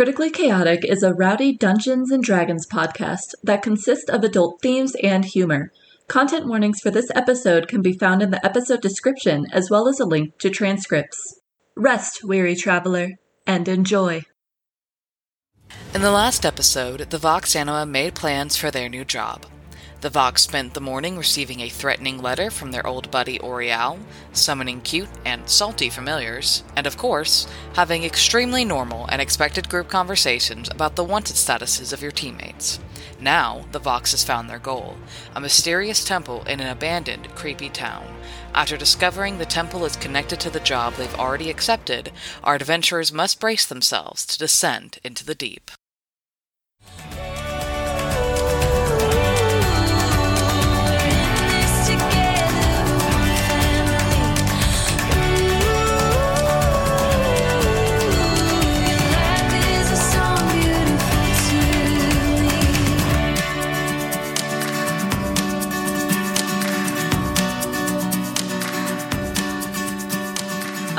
Critically Chaotic is a rowdy Dungeons and Dragons podcast that consists of adult themes and humor. Content warnings for this episode can be found in the episode description as well as a link to transcripts. Rest, weary traveler, and enjoy. In the last episode, the Vox Anima made plans for their new job. The Vox spent the morning receiving a threatening letter from their old buddy Orial, summoning cute and salty familiars, and of course, having extremely normal and expected group conversations about the wanted statuses of your teammates. Now, the Vox has found their goal a mysterious temple in an abandoned, creepy town. After discovering the temple is connected to the job they've already accepted, our adventurers must brace themselves to descend into the deep.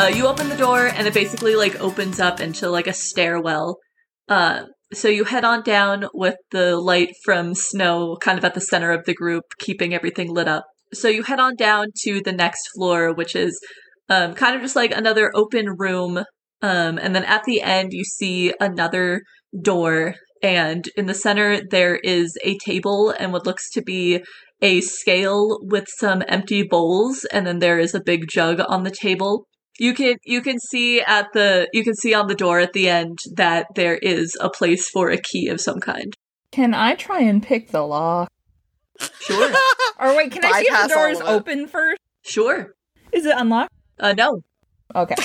Uh, you open the door and it basically like opens up into like a stairwell. Uh, so you head on down with the light from Snow kind of at the center of the group, keeping everything lit up. So you head on down to the next floor, which is um, kind of just like another open room. Um, and then at the end, you see another door. And in the center, there is a table and what looks to be a scale with some empty bowls. And then there is a big jug on the table. You can you can see at the you can see on the door at the end that there is a place for a key of some kind. Can I try and pick the lock? Sure. Or wait, can I see if the door is open first? sure. Is it unlocked? Uh no. Okay.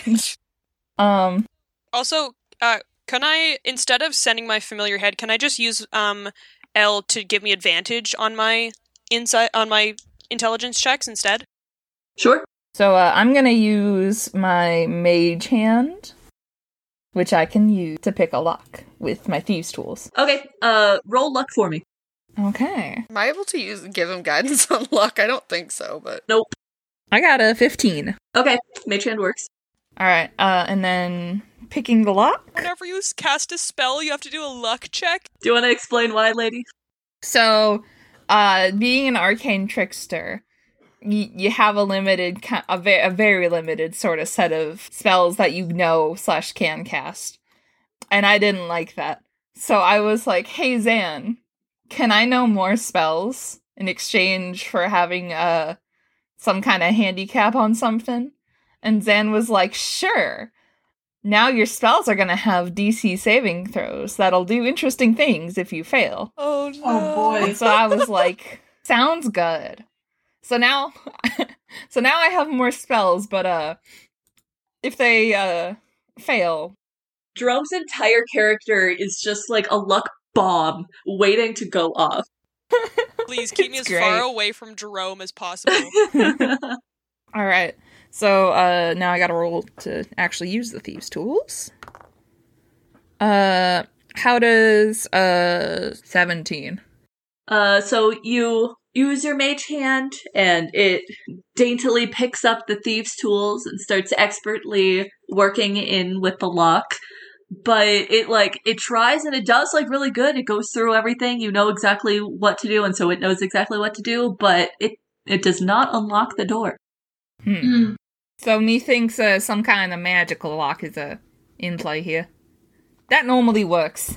um. Also, uh, can I instead of sending my familiar head, can I just use um L to give me advantage on my insight on my intelligence checks instead? Sure. So uh, I'm gonna use my mage hand, which I can use to pick a lock with my thieves' tools. Okay. Uh roll luck for me. Okay. Am I able to use give him guidance on luck? I don't think so, but Nope. I got a 15. Okay. Mage hand works. All right. Uh, and then picking the lock. Whenever you cast a spell, you have to do a luck check. Do you want to explain why, lady? So, uh, being an arcane trickster, y- you have a limited, a, ve- a very limited sort of set of spells that you know slash can cast, and I didn't like that. So I was like, "Hey Zan, can I know more spells in exchange for having uh some kind of handicap on something?" And Zan was like, "Sure." Now your spells are gonna have DC saving throws that'll do interesting things if you fail. Oh no! Oh, boy. And so I was like, sounds good. So now so now I have more spells, but uh if they uh fail, Jerome's entire character is just like a luck bomb waiting to go off. Please keep me as It's far away from Jerome as possible. all right. So uh now I got to roll to actually use the thieves tools. Uh how does uh 17? Uh, so you use your mage hand, and it daintily picks up the thieves' tools and starts expertly working in with the lock. But it like it tries and it does like really good. It goes through everything. You know exactly what to do, and so it knows exactly what to do. But it it does not unlock the door. Hmm. So methinks uh, some kind of magical lock is uh, in play here. That normally works.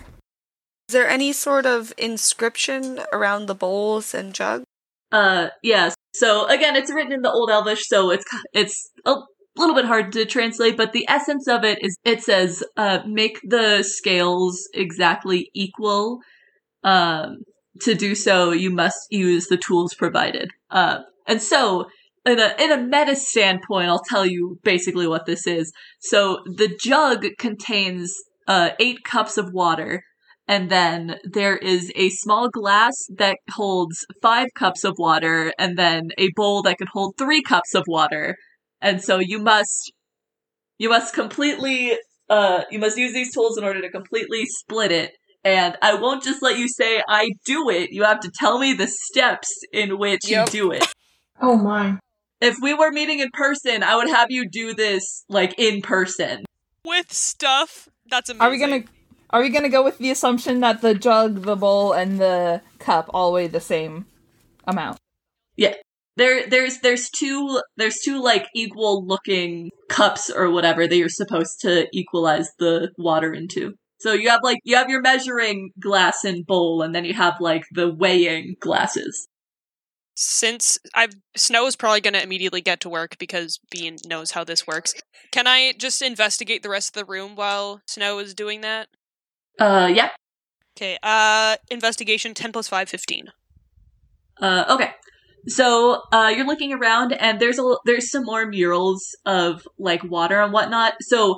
is there any sort of inscription around the bowls and jug? Uh, yes. So again, it's written in the Old Elvish, so it's it's a little bit hard to translate, but the essence of it is it says, uh, make the scales exactly equal. Um, to do so, you must use the tools provided. Uh, and so, in a in a meta standpoint, I'll tell you basically what this is. So the jug contains uh eight cups of water. And then there is a small glass that holds five cups of water, and then a bowl that can hold three cups of water. And so you must, you must completely, uh, you must use these tools in order to completely split it. And I won't just let you say, I do it. You have to tell me the steps in which Yep. you do it. Oh my. If we were meeting in person, I would have you do this, like, in person. With stuff, that's amazing. Are we gonna Are we gonna go with the assumption that the jug, the bowl, and the cup all weigh the same amount? Yeah. There, there's, there's two, there's two like equal looking cups or whatever that you're supposed to equalize the water into. So you have like you have your measuring glass and bowl, and then you have like the weighing glasses. Since I've Snow is probably going to immediately get to work because Bean knows how this works. Can I just investigate the rest of the room while Snow is doing that? Uh, yeah. Okay. Uh, investigation ten plus five, 15. Uh, okay. So uh, you're looking around, and there's a there's some more murals of like water and whatnot. So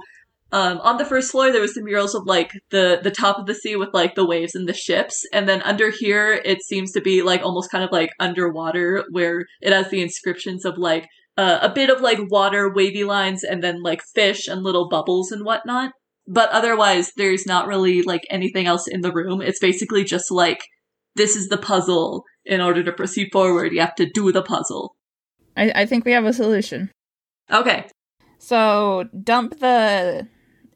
um, on the first floor, there was some murals of like the the top of the sea with like the waves and the ships, and then under here, it seems to be like almost kind of like underwater, where it has the inscriptions of like uh, a bit of like water wavy lines, and then like fish and little bubbles and whatnot. But otherwise, there's not really like anything else in the room. It's basically just like this is the puzzle. In order to proceed forward, you have to do the puzzle. I, I think we have a solution. Okay. So dump the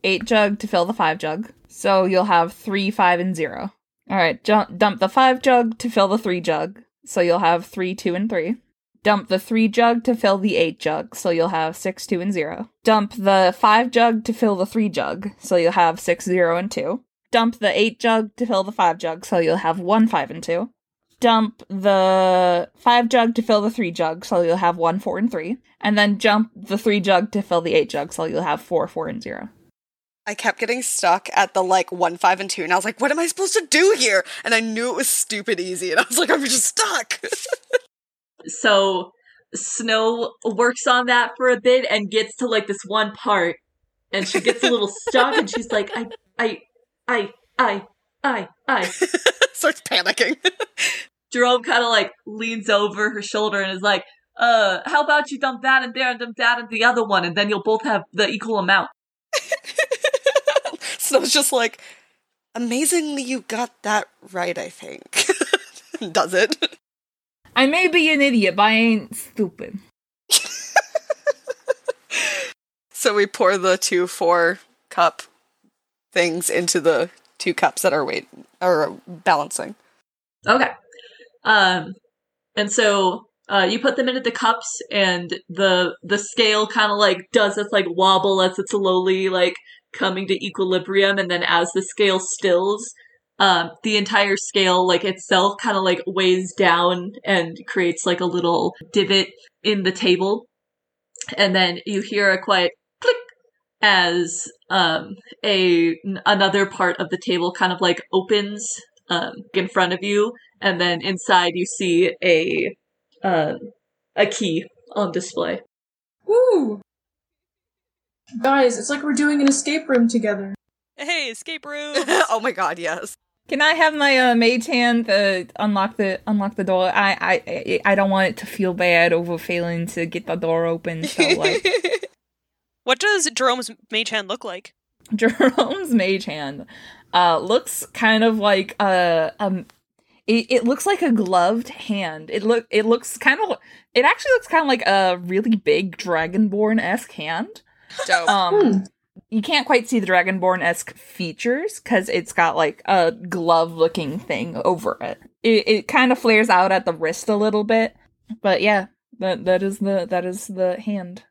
eight jug to fill the five jug. So you'll have three, five, and zero. All right. Dump the five jug to fill the three jug. So you'll have three, two, and three. Dump the three jug to fill the eight jug. So you'll have six, two, and zero. Dump the five jug to fill the three jug. So you'll have six, zero, and two. Dump the eight jug to fill the five jug. So you'll have one, five, and two dump the five jug to fill the three jug, so you'll have one, four, and three. And then jump the three jug to fill the eight jug, so you'll have four, four, and zero. I kept getting stuck at the like one, five, and two, and I was like, what am I supposed to do here? And I knew it was stupid easy, and I was like, I'm just stuck. So Snow works on that for a bit and gets to like this one part, and she gets a little stuck, and she's like, I, I, I, I, I, I. Starts panicking. Jerome kind of like leans over her shoulder and is like, uh, how about you dump that in there and dump that in the other one, and then you'll both have the equal amount. Snow's just like, amazingly, you got that right, I think. Does it? I may be an idiot, but I ain't stupid. So we pour the two four cup things into the two cups that are weight are balancing. Okay. Um, and so uh, you put them into the cups, and the the scale kind of like does this like wobble as it's slowly like coming to equilibrium, and then as the scale stills, um, the entire scale like itself kind of like weighs down and creates like a little divot in the table, and then you hear a quiet click as um a n- another part of the table kind of like opens um in front of you and then inside you see a uh, a key on display. Ooh. Guys, it's like we're doing an escape room together. Hey, escape room! oh my god, yes. Can I have my uh, mage hand uh, unlock the unlock the door? I, I I I don't want it to feel bad over failing to get the door open. So like what does Jerome's mage hand look like? Jerome's mage hand uh, looks kind of like a um. It, it looks like a gloved hand. It look it looks kind of it actually looks kind of like a really big dragonborn esque hand. Dope. Um, Hmm. You can't quite see the dragonborn esque features because it's got like a glove looking thing over it. It it kind of flares out at the wrist a little bit, but yeah, that that is the that is the hand.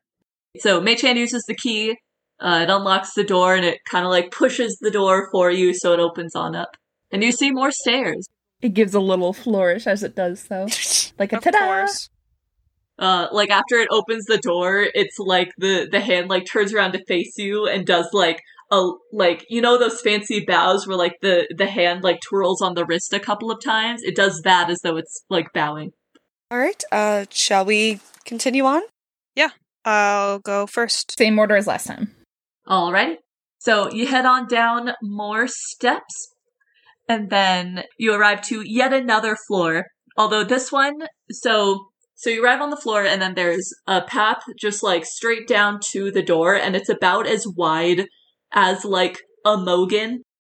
So Mage Hand uses the key. Uh, it unlocks the door and it kind of like pushes the door for you, so it opens on up, and you see more stairs. It gives a little flourish as it does so, like a of ta-da. course. Uh, like after it opens the door, it's like the the hand like turns around to face you and does like a like you know those fancy bows where like the the hand like twirls on the wrist a couple of times. It does that as though it's like bowing. All right. Uh, shall we continue on? Yeah, I'll go first. Same order as last time. All right. So you head on down more steps, and then you arrive to yet another floor. Although this one, so so you arrive on the floor, and then there's a path just like straight down to the door, and it's about as wide as like a mogan.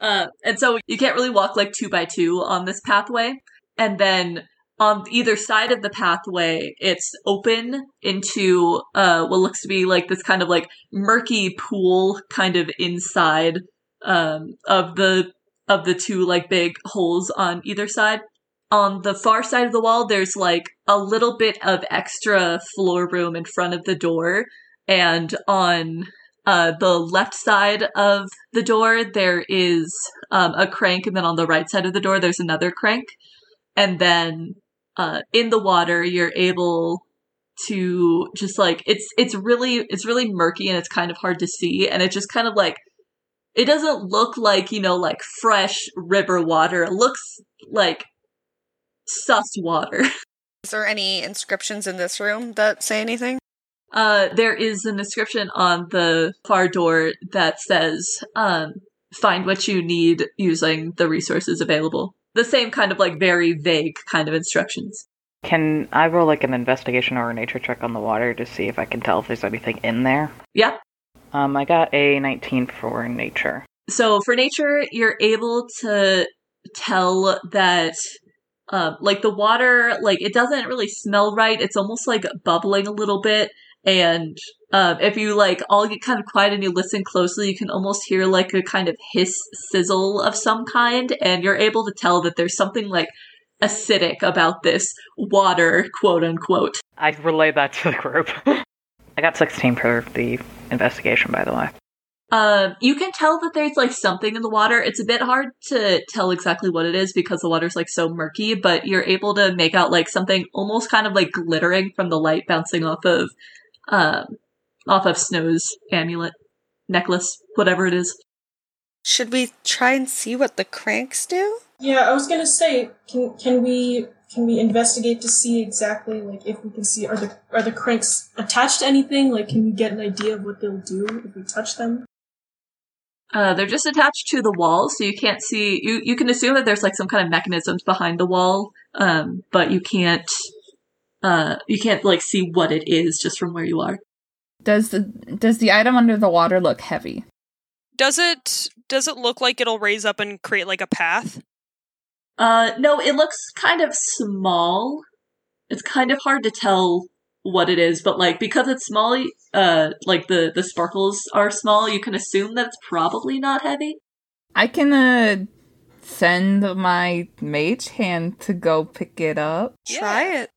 Uh, and so you can't really walk like two by two on this pathway. And then on either side of the pathway, it's open into uh, what looks to be like this kind of like murky pool, kind of inside um, of the of the two like big holes on either side. On the far side of the wall, there's like a little bit of extra floor room in front of the door, and on uh, the left side of the door there is um, a crank, and then on the right side of the door there's another crank, and then uh, in the water you're able to just like it's it's really it's really murky and it's kind of hard to see, and it just kind of like it doesn't look like you know like fresh river water. It looks like sus water. Is there any inscriptions in this room that say anything? Uh, there is an inscription on the far door that says, um, find what you need using the resources available. The same kind of like very vague kind of instructions. Can I roll like an investigation or a nature check on the water to see if I can tell if there's anything in there? Yep. Um, I got a 19 for nature. So for nature, you're able to tell that um, like the water, like it doesn't really smell right. It's almost like bubbling a little bit. And um, if you like all get kind of quiet and you listen closely, you can almost hear like a kind of hiss sizzle of some kind, and you're able to tell that there's something like acidic about this water, quote unquote. I relay that to the group. I got 16 for the investigation, by the way. Um, you can tell that there's like something in the water. It's a bit hard to tell exactly what it is because the water's like so murky, but you're able to make out like something almost kind of like glittering from the light bouncing off of um, off of Snow's amulet necklace, whatever it is. Should we try and see what the cranks do? Yeah, I was gonna say, can can we can we investigate to see exactly like if we can see are the are the cranks attached to anything? Like, can we get an idea of what they'll do if we touch them? Uh, they're just attached to the wall, so you can't see. You you can assume that there's like some kind of mechanisms behind the wall, um, but you can't. Uh, you can't like see what it is just from where you are. Does the does the item under the water look heavy? Does it does it look like it'll raise up and create like a path? Uh, no, it looks kind of small. It's kind of hard to tell what it is, but like because it's small, uh, like the the sparkles are small, you can assume that it's probably not heavy. I can uh send my mage hand to go pick it up. Try it.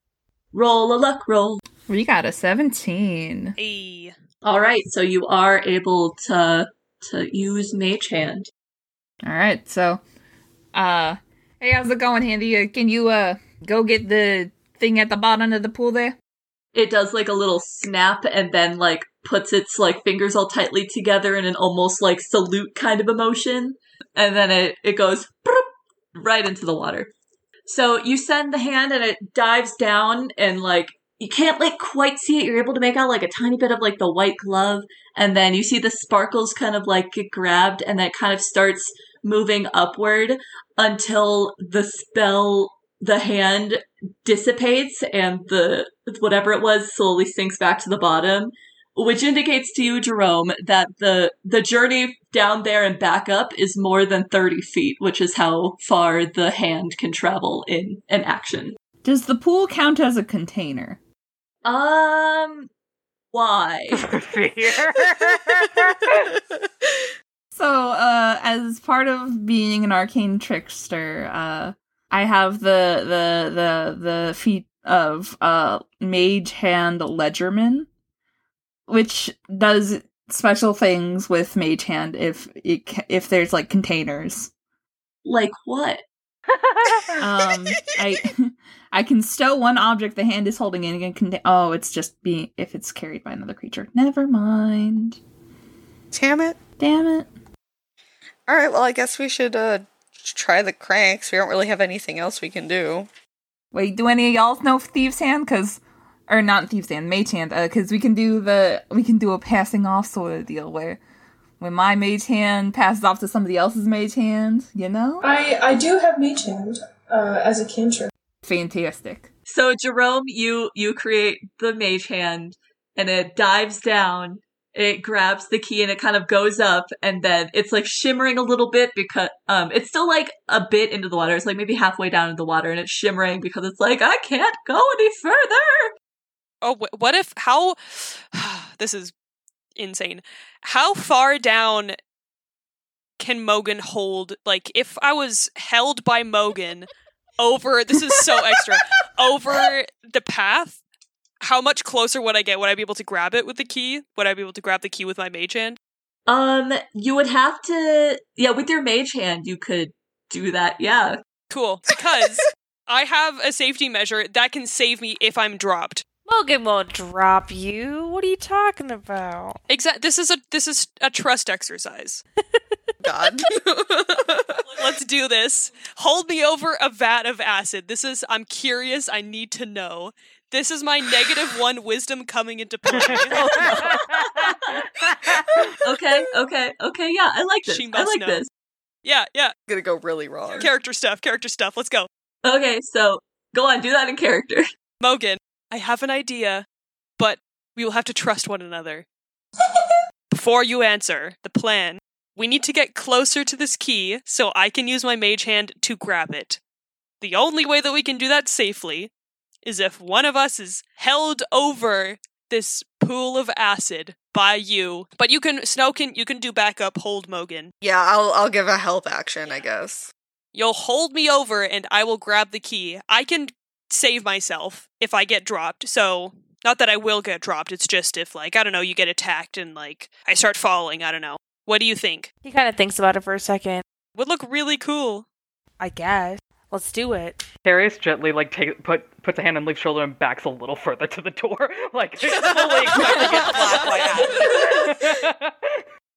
Roll a luck roll. We got a 17. A All right, so you are able to to use Mage Hand. All right, so uh hey, how's it going, Handy? Uh, can you uh go get the thing at the bottom of the pool there? It does like a little snap and then like puts its like fingers all tightly together in an almost like salute kind of emotion, and then it it goes right into the water. So you send the hand and it dives down and like you can't like quite see it. You're able to make out like a tiny bit of like the white glove, and then you see the sparkles kind of like get grabbed, and then it kind of starts moving upward until the spell, the hand dissipates, and the whatever it was slowly sinks back to the bottom. Which indicates to you, Jerome, that the the journey down there and back up is more than thirty feet, which is how far the hand can travel in an action. Does the pool count as a container? Um, why? So, uh, as part of being an arcane trickster, uh, I have the the the the feat of uh mage hand legerdemain, which does special things with mage hand if it ca- if there's like containers. like what? Um, I I can stow one object the hand is holding in and contain. Oh, it's just being if it's carried by another creature. Never mind. Damn it. Damn it. All right, well, I guess we should uh try the cranks. We don't really have anything else we can do. Wait, do any of y'all know Thieves' Hand? Cause, or not Thieves' Hand, Mage Hand. Uh, cause we can do the we can do a passing off sort of deal where when my Mage Hand passes off to somebody else's Mage Hand, you know? I I do have mage hand uh, as a cantrip. Fantastic. So Jerome, you you create the mage hand, and it dives down, it grabs the key and it kind of goes up and then it's like shimmering a little bit because um it's still like a bit into the water. It's like maybe halfway down in the water and it's shimmering because it's like I can't go any further. Oh, wh- what if how? this is insane. How far down can Mogan hold? Like, if I was held by Mogan over, this is so extra over the path. How much closer would I get? Would I be able to grab it with the key? Would I be able to grab the key with my mage hand? Um you would have to yeah, with your mage hand you could do that. Yeah. Cool, because I have a safety measure that can save me if I'm dropped. Logan won't drop you. What are you talking about? Exact. This is a this is a trust exercise. God. Let's do this. Hold me over a vat of acid. This is. I'm curious. I need to know. This is my negative one wisdom coming into play. Okay, okay, okay, yeah, I like this. She I like know. this. yeah, yeah. Gonna go really wrong. Character stuff. Character stuff. Let's go. Okay, so go on, do that in character. Mogan, I have an idea, but we will have to trust one another. Before you answer the plan, we need to get closer to this key so I can use my mage hand to grab it. The only way that we can do that safely is if one of us is held over this pool of acid by you. But you can Snow can you can do backup hold Mogan. Yeah, I'll I'll give a help action, I guess. You'll hold me over and I will grab the key. I can save myself if I get dropped. So, not that I will get dropped, it's just if, like, I don't know, you get attacked and, like, I start falling. I don't know. What do you think? He kind of thinks about it for a second. Would look really cool. I guess. Let's do it. Darius gently like take put puts a hand on Leaf's shoulder and backs a little further to the door, like fully expecting it to flap by acid.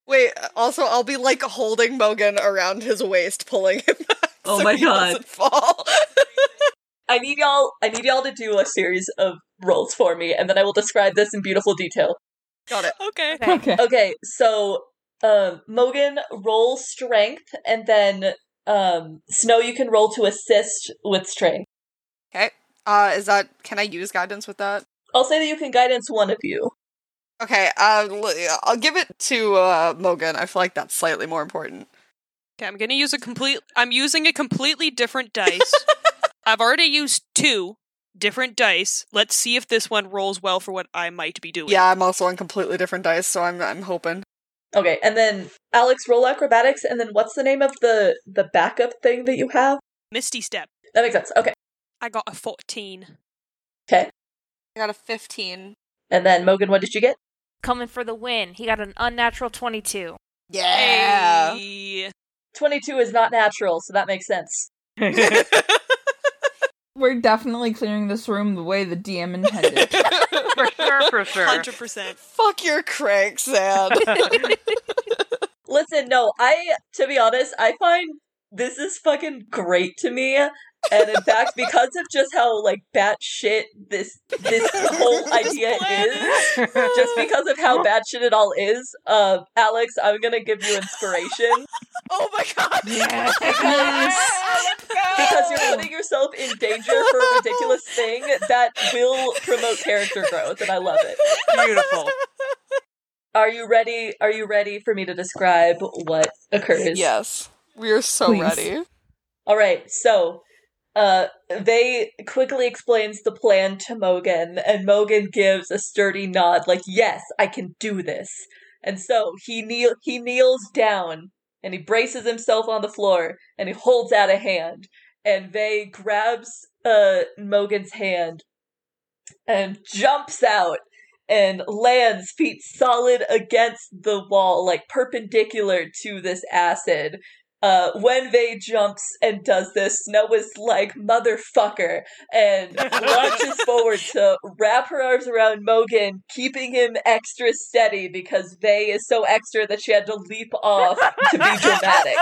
Wait, also I'll be like holding Mogan around his waist, pulling him back. Oh so my he God. fall. I need y'all I need y'all to do a series of rolls for me, and then I will describe this in beautiful detail. Got it. Okay. Okay. Okay. Okay, so um Mogan roll strength and then um Snow you can roll to assist with strength. Okay. Uh, is that? Can I use guidance with that? I'll say that you can guidance one of you. Okay. Uh, l- I'll give it to uh Mogan. I feel like that's slightly more important. Okay, I'm gonna use a complete. I'm using a completely different dice. I've already used two different dice. Let's see if this one rolls well for what I might be doing. Yeah, I'm also on completely different dice, so I'm I'm hoping. Okay, and then Alex roll acrobatics and then what's the name of the the backup thing that you have? Misty Step. That makes sense. Okay. I got a 14. Okay. I got a 15. And then Mogan, what did you get? Coming for the win. He got an unnatural 22. Yeah. Hey. 22 is not natural, so that makes sense. We're definitely clearing this room the way the DM intended. for sure, for sure. 100%. Fuck your crank, Sam. Listen, no, I, to be honest, I find this is fucking great to me. And in fact, because of just how like batshit this this whole idea plan is, just because of how batshit it all is, uh, Alex, I'm gonna give you inspiration oh my god. Yes, because you're putting yourself in danger for a ridiculous thing that will promote character growth, and I love it. Beautiful. Are you ready? Are you ready for me to describe what occurs? Yes. We are so Please. ready. All right, so uh they quickly explains the plan to Mogan and Mogan gives a sturdy nod like yes, I can do this. And so he kneel he kneels down and he braces himself on the floor and he holds out a hand and Vey grabs uh Mogan's hand and jumps out and lands feet solid against the wall like perpendicular to this acid uh, when Vey jumps and does this, Snow is like, motherfucker, and launches forward to wrap her arms around Mogan, keeping him extra steady because Vey is so extra that she had to leap off to be dramatic.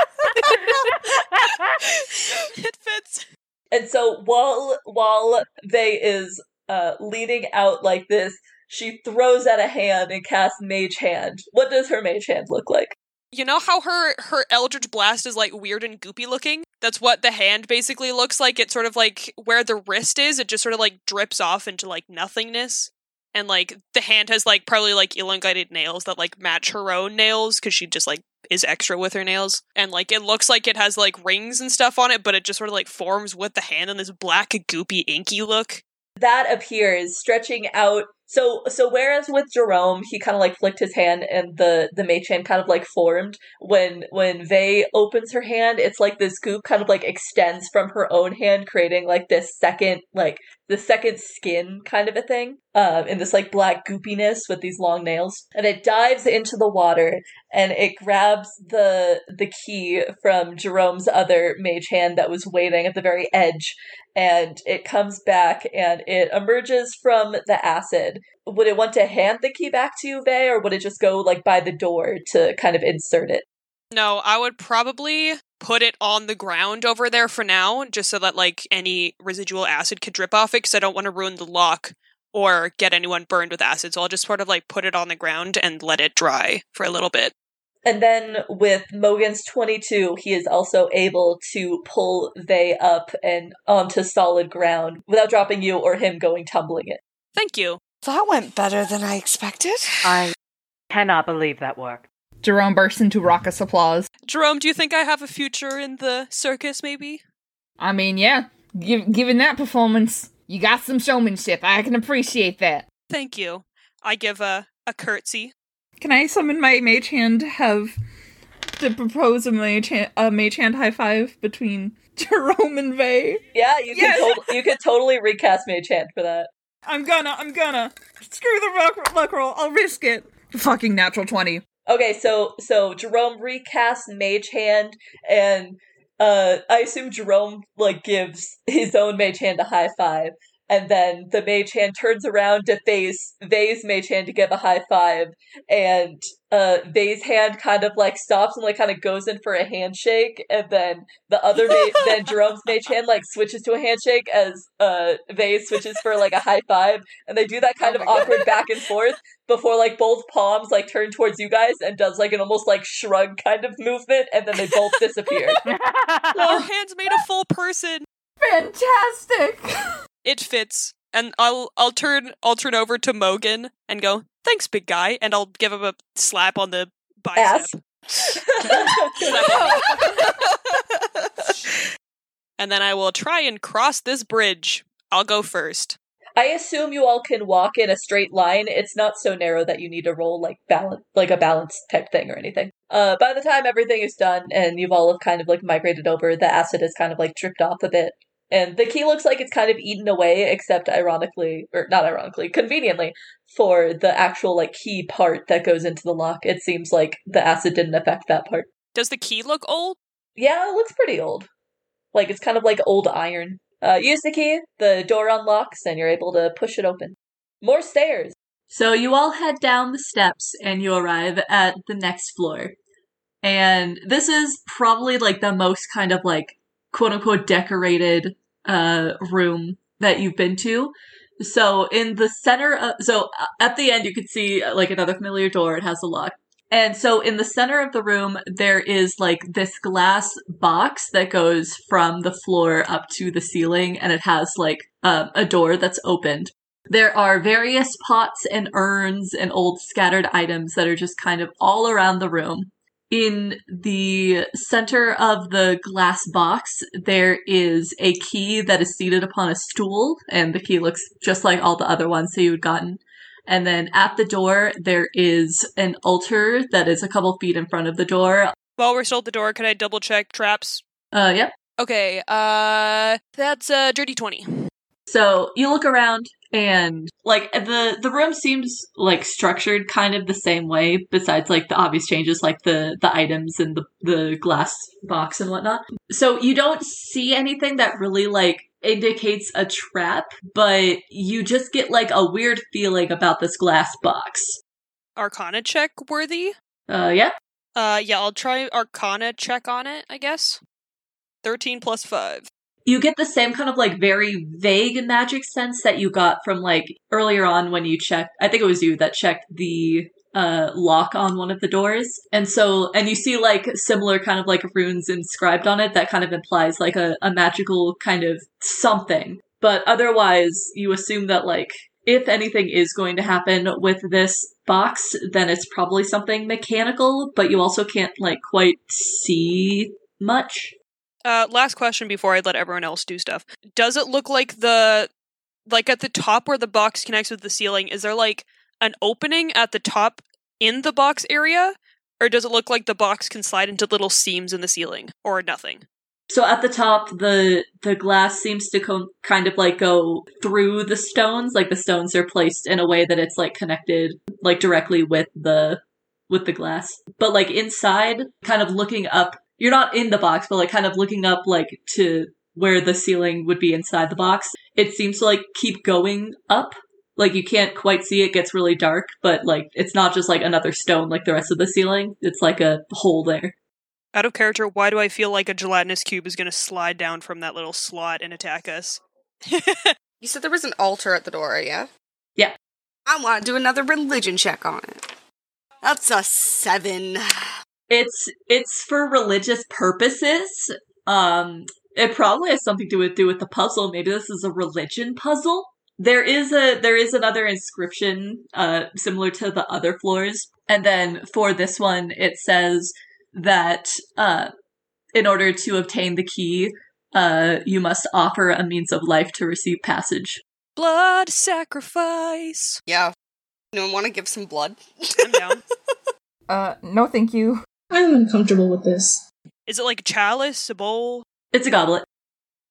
it fits. And so while while Vey is uh, leaning out like this, she throws out a hand and casts Mage Hand. What does her Mage Hand look like? You know how her her Eldritch Blast is like weird and goopy looking? That's what the hand basically looks like. It's sort of like where the wrist is, it just sort of like drips off into like nothingness. and like the hand has like probably like elongated nails that like match her own nails because she just like is extra with her nails and like it looks like it has like rings and stuff on it but it just sort of like forms with the hand in this black goopy inky look that appears stretching out so so whereas with Jerome he kind of like flicked his hand and the the mage hand kind of like formed when when Vey opens her hand it's like this goop kind of like extends from her own hand creating like this second like the second skin kind of a thing um in this like black goopiness with these long nails and it dives into the water and it grabs the the key from Jerome's other mage hand that was waiting at the very edge and it comes back and it emerges from the acid. Would it want to hand the key back to you, Vey, or would it just go like by the door to kind of insert it? no i would probably put it on the ground over there for now just so that like any residual acid could drip off it because i don't want to ruin the lock or get anyone burned with acid so i'll just sort of like put it on the ground and let it dry for a little bit And then with Mogan's 22, he is also able to pull They up and onto solid ground without dropping you or him going tumbling it. thank you That went better than I expected. I cannot believe that worked. Jerome bursts into raucous applause. jerome do you think i have a future in the circus maybe I mean, yeah, giv given that performance, you got some showmanship. I can appreciate that. thank you i give a, a curtsy Can I summon my mage hand to have to propose a mage hand, a mage hand high five between Jerome and Vey? Yeah, you Yes. can tot- you could totally recast Mage Hand for that. I'm gonna, I'm gonna. Screw the luck, luck roll. I'll risk it. Fucking natural 20. Okay, so so Jerome recasts Mage Hand, and uh, I assume Jerome like gives his own Mage Hand a high five, and then the Mage Hand turns around to face Vey's Mage Hand to give a high five, and uh, Vey's hand kind of like stops and like kind of goes in for a handshake, and then the other ma- then Jerome's Mage Hand like switches to a handshake as uh Vey switches for like a high five, and they do that kind Oh of my God. awkward back and forth before like both palms like turn towards you guys and does like an almost like shrug kind of movement and then they both disappear. our hands made a full person Fantastic! it fits and i'll i'll turn i'll turn over to mogan and go thanks big guy and i'll give him a slap on the bicep and then i will try and cross this bridge i'll go first I assume you all can walk in a straight line. It's not so narrow that you need to roll like balance like a balance type thing or anything. Uh by the time everything is done and you've all have kind of like migrated over, the acid has kind of like dripped off a bit. And the key looks like it's kind of eaten away, except ironically, or not ironically, conveniently, for the actual like key part that goes into the lock. It seems like the acid didn't affect that part. does the key look old Yeah, it looks pretty old. Like it's kind of like old iron. Uh, use the key, the door unlocks, and you're able to push it open. More stairs. So you all head down the steps and you arrive at the next floor. And this is probably like the most kind of like quote unquote decorated uh room that you've been to. So in the center of so uh, at the end you can see uh, like another familiar door. It has a lock. And so in the center of the room, there is like this glass box that goes from the floor up to the ceiling, and it has like a door that's opened. There are various pots and urns and old scattered items that are just kind of all around the room. In the center of the glass box, there is a key that is seated upon a stool, and the key looks just like all the other ones that you had gotten. And then at the door, there is an altar that is a couple feet in front of the door. while we're still at the door can i double check traps Uh, yep. okay uh that's a dirty 20 So you look around and like the the room seems like structured kind of the same way besides like the obvious changes like the the items and the the glass box and whatnot. So you don't see anything that really like indicates a trap, but you just get like a weird feeling about this glass box. arcana check worthy Uh yeah. uh yeah i'll try arcana check on it i guess 13 plus 5 you get the same kind of like very vague magic sense that you got from like earlier on when you checked i think it was you that checked the uh lock on one of the doors and so and you see like similar kind of like runes inscribed on it that kind of implies like a, a magical kind of something but otherwise you assume that like if anything is going to happen with this box, then it's probably something mechanical, but you also can't like quite see much. Uh, last question before I let everyone else do stuff. Does it look like the like at the top where the box connects with the ceiling? Is there like an opening at the top in the box area, or does it look like the box can slide into little seams in the ceiling, or nothing? So at the top, the the glass seems to co- kind of like go through the stones. Like the stones are placed in a way that it's like connected, like directly with the with the glass. But like inside, kind of looking up, you're not in the box, but like kind of looking up, like to where the ceiling would be inside the box. It seems to like keep going up. Like you can't quite see it gets really dark, but like it's not just like another stone like the rest of the ceiling. It's like a hole there. Out of character, why do I feel like a gelatinous cube is going to slide down from that little slot and attack us? You said there was an altar at the door, yeah? Yeah. I want to do another religion check on it. That's a seven. It's it's for religious purposes. Um, it probably has something to do with the puzzle. Maybe this is a religion puzzle. There is a there is another inscription, uh, similar to the other floors, and then for this one, it says that uh, in order to obtain the key, uh, you must offer a means of life to receive passage. Blood sacrifice. Yeah. Anyone want to give some blood? I'm down. Uh, no, thank you. I'm uncomfortable with this. Is it like a chalice, a bowl? It's a goblet.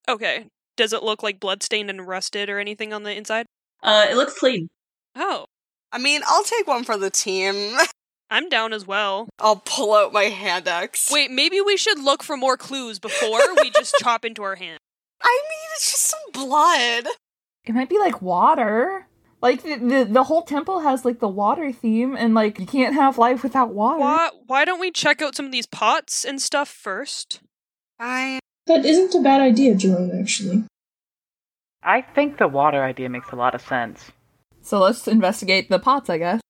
Okay. Does it look like bloodstained and rusted or anything on the inside? Uh, it looks clean. Oh, I mean, I'll take one for the team. I'm down as well. I'll pull out my hand axe. Wait, maybe we should look for more clues before we just chop into our hand. I mean, it's just some blood. It might be like water. Like the, the the whole temple has like the water theme, and like you can't have life without water. Why, why don't we check out some of these pots and stuff first? I That isn't a bad idea, Jerome, actually. I think the water idea makes a lot of sense. So let's investigate the pots, I guess.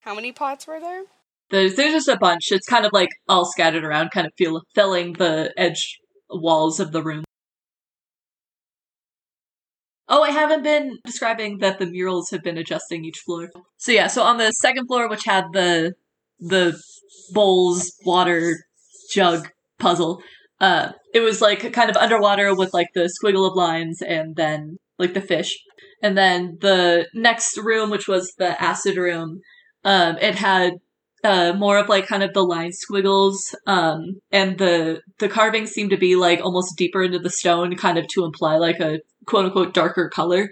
how many pots were there? There's there's just a bunch. It's kind of like all scattered around, kind of feel, filling the edge walls of the room. Oh, I haven't been describing that the murals have been adjusting each floor. So yeah, so on the second floor, which had the the bowls, water, jug puzzle, uh, it was like kind of underwater with like the squiggle of lines and then like the fish. And then the next room, which was the acid room, um, it had uh, more of like kind of the line squiggles, um, and the the carvings seemed to be like almost deeper into the stone, kind of to imply like a quote unquote darker color.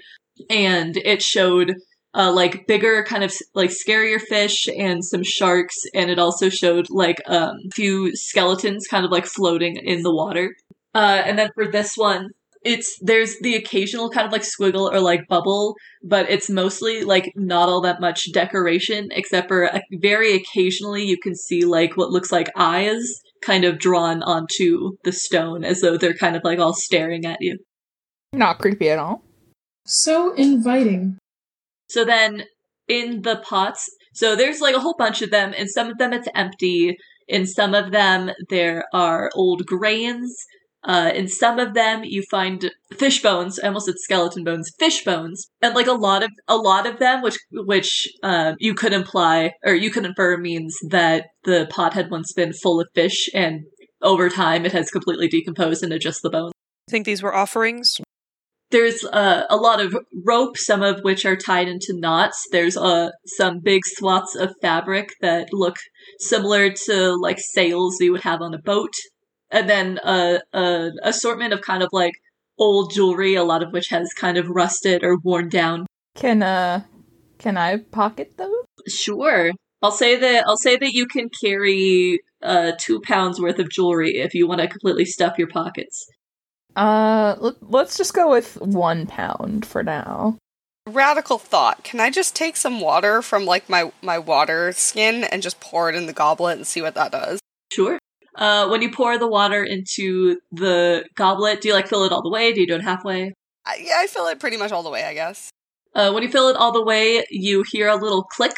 And it showed uh, like bigger, kind of like scarier fish and some sharks, and it also showed like um, a few skeletons kind of like floating in the water. Uh, and then for this one, it's there's the occasional kind of like squiggle or like bubble, but it's mostly like not all that much decoration, except for uh, very occasionally you can see like what looks like eyes kind of drawn onto the stone as though they're kind of like all staring at you. Not creepy at all. So inviting. So then in the pots, so there's like a whole bunch of them, and some of them it's empty. In some of them there are old grains. Uh, in some of them you find fish bones. I almost said skeleton bones, fish bones, and like a lot of a lot of them, which which um, you could imply or you could infer means that the pot had once been full of fish, and over time it has completely decomposed into just the bones. I think these were offerings. There's uh, a lot of rope, some of which are tied into knots. There's uh, some big swaths of fabric that look similar to like sails you would have on a boat. And then uh, a assortment of kind of like old jewelry, a lot of which has kind of rusted or worn down. Can uh, can I pocket those? Sure. I'll say that I'll say that you can carry uh two pounds worth of jewelry if you want to completely stuff your pockets. Uh, let, let's just go with one pound for now. Radical thought. Can I just take some water from like my my water skin and just pour it in the goblet and see what that does? Sure. Uh, when you pour the water into the goblet, do you like fill it all the way? Do you do it halfway? I, yeah, I fill it pretty much all the way, I guess. Uh, when you fill it all the way, you hear a little click,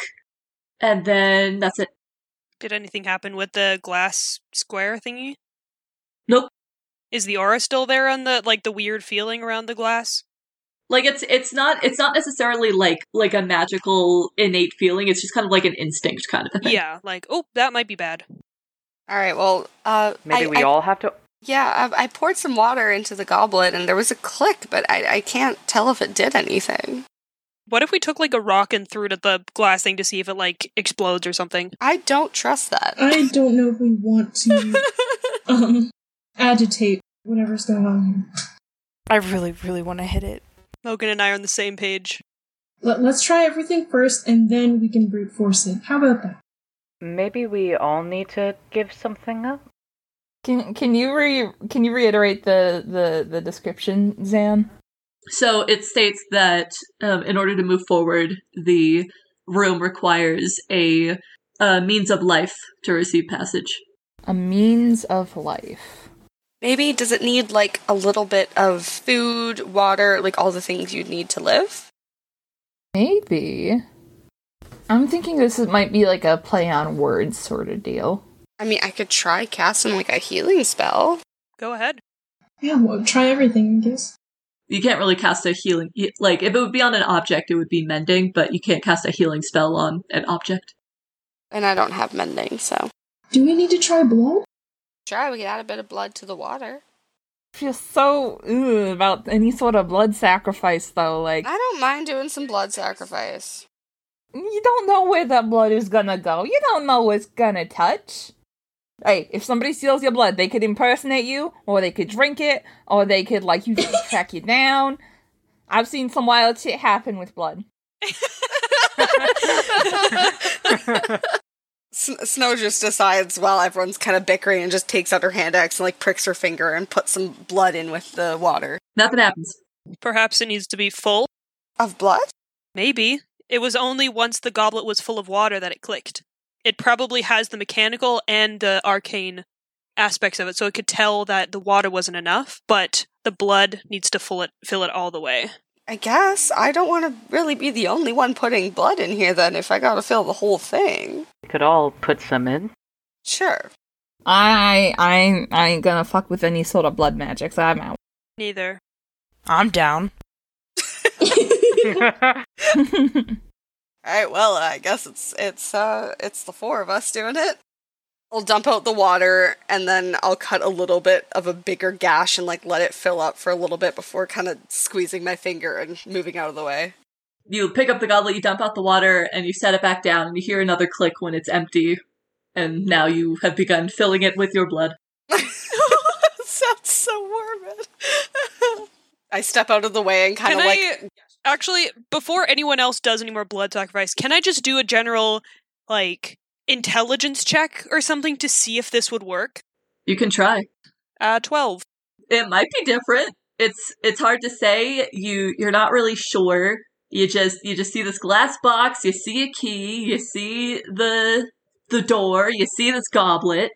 and then that's it. Did anything happen with the glass square thingy? Nope. Is the aura still there on the like the weird feeling around the glass? Like it's it's not it's not necessarily like like a magical innate feeling. It's just kind of like an instinct kind of thing. Yeah, like, oh, that might be bad. All right. Well, uh, Maybe I, we I- all have to. Yeah, I, I poured some water into the goblet, and there was a click, but I, I can't tell if it did anything. What if we took like a rock and threw it at the glass thing to see if it like explodes or something? I don't trust that. I don't know if we want to um agitate whatever's going on here. I really, really want to hit it. Logan and I are on the same page. Let, let's try everything first, and then we can brute force it. How about that? Maybe we all need to give something up. Can can you re can you reiterate the the the description, Zan? So it states that um, in order to move forward, the room requires a, a means of life to receive passage. A means of life. Maybe does it need like a little bit of food, water, like all the things you'd need to live? Maybe. I'm thinking this is- might be like a play on words sort of deal. I mean, I could try casting like a healing spell. Go ahead. Yeah, well, try everything, I guess. You can't really cast a healing like if it would be on an object, it would be mending, but you can't cast a healing spell on an object. And I don't have mending, so Do we need to try blood? Try. We could add a bit of blood to the water. I feel so ugh, about any sort of blood sacrifice though. Like I don't mind doing some blood sacrifice. you don't know where that blood is gonna go. You don't know what's gonna touch. Hey, if somebody steals your blood, they could impersonate you, or they could drink it, or they could like use it track you down. I've seen some wild shit happen with blood. S- Snow just decides while everyone's kind of bickering and just takes out her hand axe and like pricks her finger and puts some blood in with the water. Nothing happens. Perhaps it needs to be full. Of blood? Maybe. It was only once the goblet was full of water that it clicked. It probably has the mechanical and the arcane aspects of it, so it could tell that the water wasn't enough, but the blood needs to fill it fill it all the way. I guess. I don't want to really be the only one putting blood in here then if I gotta fill the whole thing. We could all put some in. Sure. I I I ain't gonna fuck with any sort of blood magic, so I'm out. Neither. I'm down. Alright, well, I guess it's it's uh it's the four of us doing it. I'll dump out the water and then I'll cut a little bit of a bigger gash and like let it fill up for a little bit before kind of squeezing my finger and moving out of the way. You pick up the goblet, you dump out the water, and you set it back down, and you hear another click when it's empty. And now you have begun filling it with your blood. Sounds so morbid. I step out of the way and kind of like I actually before anyone else does any more blood sacrifice, can I just do a general like intelligence check or something to see if this would work? You can try. Uh 12. It might be different. It's it's hard to say. You you're not really sure. You just you just see this glass box, you see a key, you see the the door, you see this goblet.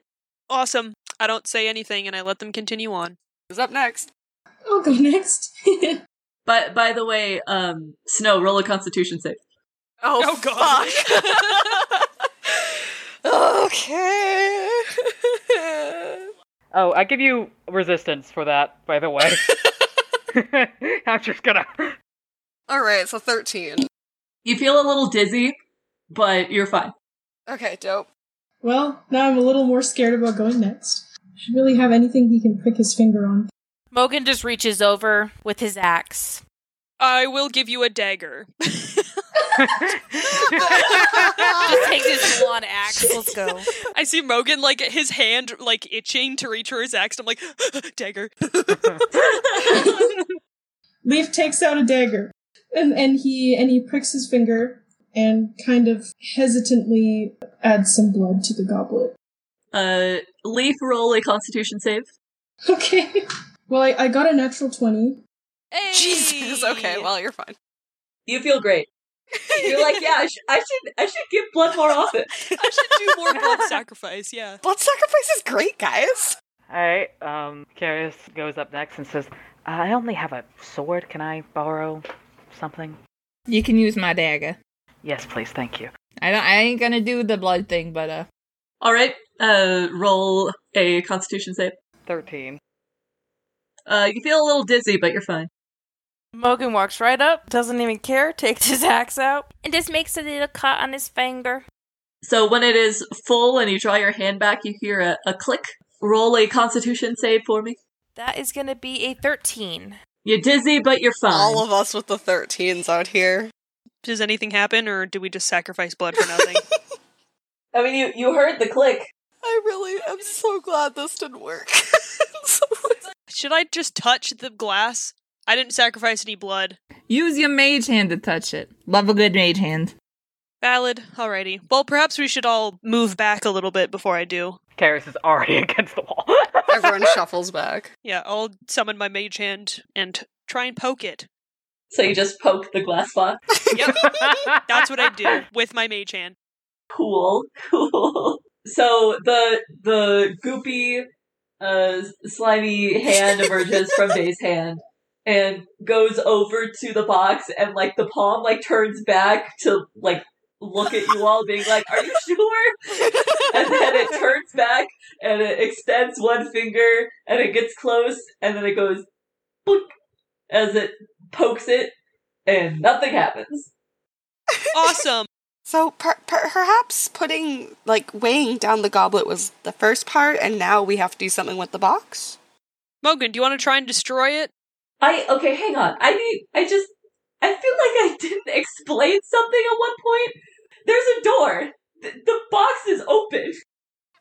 Awesome. I don't say anything and I let them continue on. who's up next? I'll go next. But by the way, um Snow, roll a constitution save. Oh, Oh, God. fuck. okay. oh, I give you resistance for that, by the way. I'm just gonna. All right, so 13. You feel a little dizzy, but you're fine. Okay, dope. well, now I'm a little more scared about going next. Should really have anything he can prick his finger on. Mogan just reaches over with his axe. I will give you a dagger. Just takes his one axe. Let's go. I see Mogan like his hand like itching to reach for his axe. I'm like dagger. Leaf takes out a dagger, and and he and he pricks his finger and kind of hesitantly adds some blood to the goblet. Uh Leaf roll a constitution save. Okay. Well, I, I got a natural twenty. Hey! Jesus. Okay, well, you're fine. You feel great. You're like, yeah, I, sh- I should I should give blood more often. I should do more blood sacrifice. Yeah. Blood sacrifice is great, guys. Alright, um, Carius goes up next and says, I only have a sword. Can I borrow something? You can use my dagger. Yes, please, thank you. I don't. I ain't gonna do the blood thing, but uh, All right, uh, roll a Constitution save. 13. Uh, you feel a little dizzy, but you're fine. Mogan walks right up, doesn't even care, takes his axe out, and just makes a little cut on his finger. So when it is full and you draw your hand back, you hear a, a click. Roll a constitution save for me. That is gonna be a 13. You're dizzy, but you're fine. All of us with the 13s out here. Does anything happen, or do we just sacrifice blood for nothing? I mean, you, you heard the click. I really am so glad this didn't work. Should I just touch the glass? I didn't sacrifice any blood. Use your mage hand to touch it. Love a good mage hand. Valid. Alrighty. Well, perhaps we should all move back a little bit before I do. Karis is already against the wall. Everyone shuffles back. Yeah, I'll summon my mage hand and try and poke it. So you just poke the glass box. Yep, that's what I do with my mage hand. Cool, cool. So the the goopy, uh, slimy hand emerges from Vay's hand and goes over to the box, and like the palm like turns back to like look at you all, being like, "Are you sure?" and then it turns back and it extends one finger and it gets close, and then it goes boink as it pokes it, and nothing happens. Awesome. So per- per- perhaps putting, like, weighing down the goblet was the first part, and now we have to do something with the box? Mogan, do you want to try and destroy it? I okay, hang on. I need. I just. I feel like I didn't explain something at one point. There's a door. The, the box is open.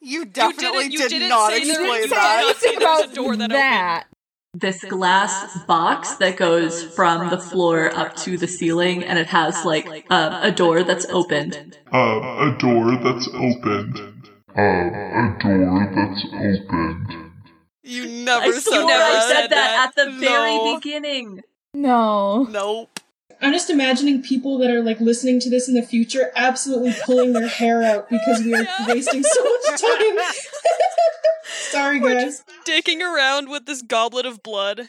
You definitely you did didn't say there explain was- that. not say there was a door that that. This glass box that goes from the floor up to the ceiling, and it has like uh, a door that's opened. Um, a door that's opened. Um, a door that's opened. You never I said swore never I that. said said that that. at the very No. beginning. No. Nope. I'm just imagining people that are like listening to this in the future absolutely pulling their hair out because we are wasting so much time. Sorry, we're guys. Dicking around with this goblet of blood.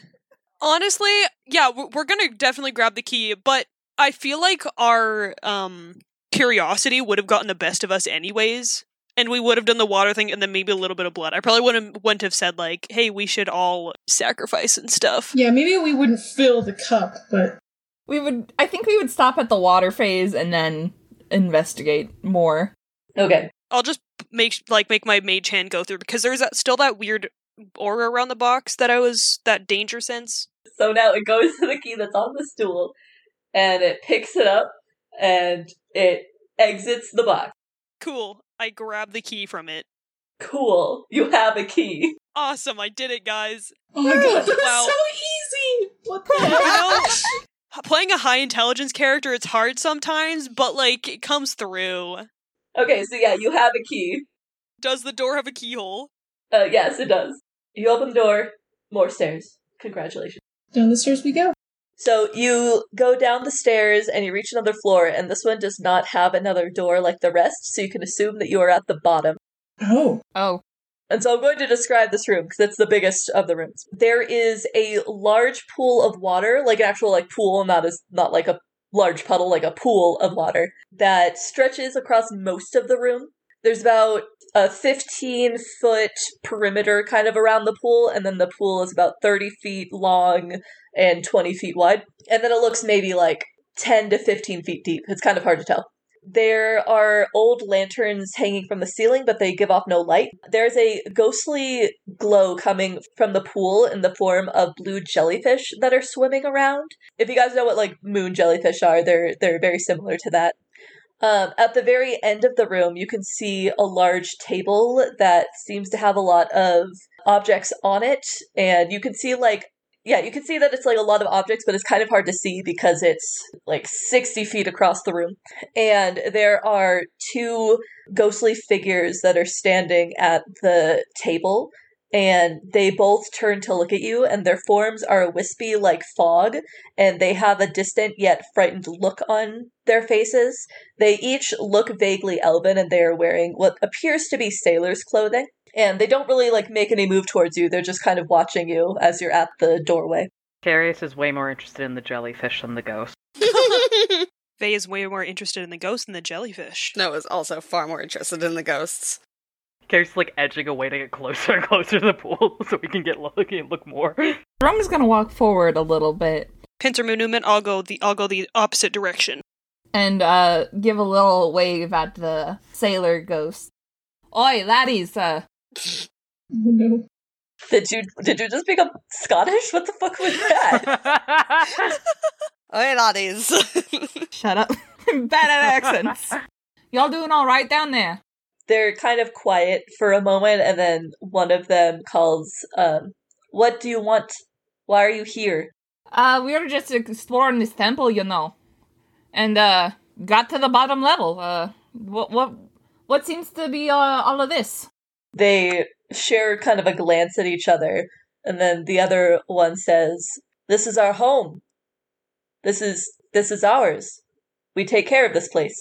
Honestly, yeah, we're we're gonna definitely grab the key, but I feel like our um curiosity would have gotten the best of us anyways. And we would have done the water thing and then maybe a little bit of blood. I probably wouldn't wouldn't have said like, hey, we should all sacrifice and stuff. Yeah, maybe we wouldn't fill the cup, but We would I think we would stop at the water phase and then investigate more. Okay. I'll just make like make my mage hand go through because there's that, still that weird aura around the box that I was that danger sense. So now it goes to the key that's on the stool, and it picks it up, and it exits the box. Cool. I grab the key from it. Cool. You have a key. Awesome, I did it, guys. oh my god, that Wow. was so easy. What the You hell? know, playing a high intelligence character it's hard sometimes, but like it comes through. Okay, so yeah, you have a key. Does the door have a keyhole? Uh, yes, it does. You open the door. More stairs. Congratulations. Down the stairs we go. So you go down the stairs and you reach another floor, and this one does not have another door like the rest, so you can assume that you are at the bottom. Oh. Oh. And so I'm going to describe this room because it's the biggest of the rooms. There is a large pool of water, like an actual like pool, not as not like a large puddle, like a pool of water that stretches across most of the room. There's about a 15 foot perimeter kind of around the pool, and then the pool is about 30 feet long and 20 feet wide. And then it looks maybe like 10 to 15 feet deep. It's kind of hard to tell. There are old lanterns hanging from the ceiling, but they give off no light. There's a ghostly glow coming from the pool in the form of blue jellyfish that are swimming around. If you guys know what like moon jellyfish are, they're they're very similar to that. Um, at the very end of the room, you can see a large table that seems to have a lot of objects on it, and you can see like yeah, you can see that it's like a lot of objects, but it's kind of hard to see because it's like 60 feet across the room. And there are two ghostly figures that are standing at the table, and they both turn to look at you, and their forms are wispy like fog, and they have a distant yet frightened look on their faces. They each look vaguely elven, and they are wearing what appears to be sailor's clothing and they don't really like make any move towards you. They're just kind of watching you as you're at the doorway. Carius is way more interested in the jellyfish than the ghost. Faye is way more interested in the ghost than the jellyfish. No, is also far more interested in the ghosts. Carius is like edging away to get closer and closer to the pool so we can get look and look more. Rum is gonna walk forward a little bit pincer movement, I'll go the I'll go the opposite direction. and uh give a little wave at the sailor ghost. Oi, laddies, uh no. Did you did you just become Scottish? What the fuck was that? Oi, laddies. shut up. Bad at accents. Y'all doing all right down there? They're kind of quiet for a moment, and then one of them calls, um, "What do you want? Why are you here?" Uh, we were just exploring this temple, you know, and uh, got to the bottom level. Uh, what what what seems to be uh, all of this? They share kind of a glance at each other, and then the other one says, "This is our home. This is this is ours. We take care of this place."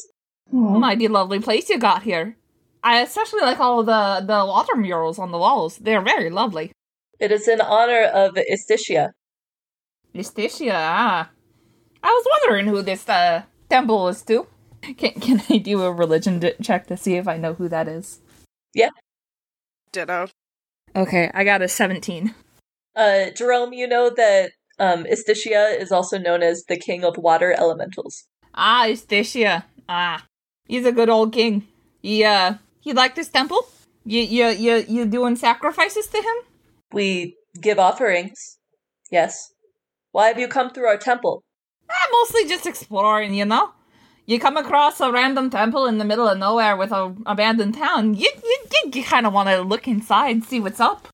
Aw. Mighty lovely place you got here. I especially like all of the the water murals on the walls. They're very lovely. It is in honor of Istitia. Justicia, ah. I was wondering who this uh temple is to. Can can I do a religion check to see if I know who that is? Ditto. Okay, I got a seventeen. Uh, Jerome, you know that um, Istitia is also known as the king of water elementals. Ah, Justicia. Ah, he's a good old king. He uh, he like this temple. You you you you doing sacrifices to him? We give offerings. Yes. Why have you come through our temple? Ah, mostly just exploring, you know. You come across a random temple in the middle of nowhere with an abandoned town. You you, you kind of want to look inside, see what's up.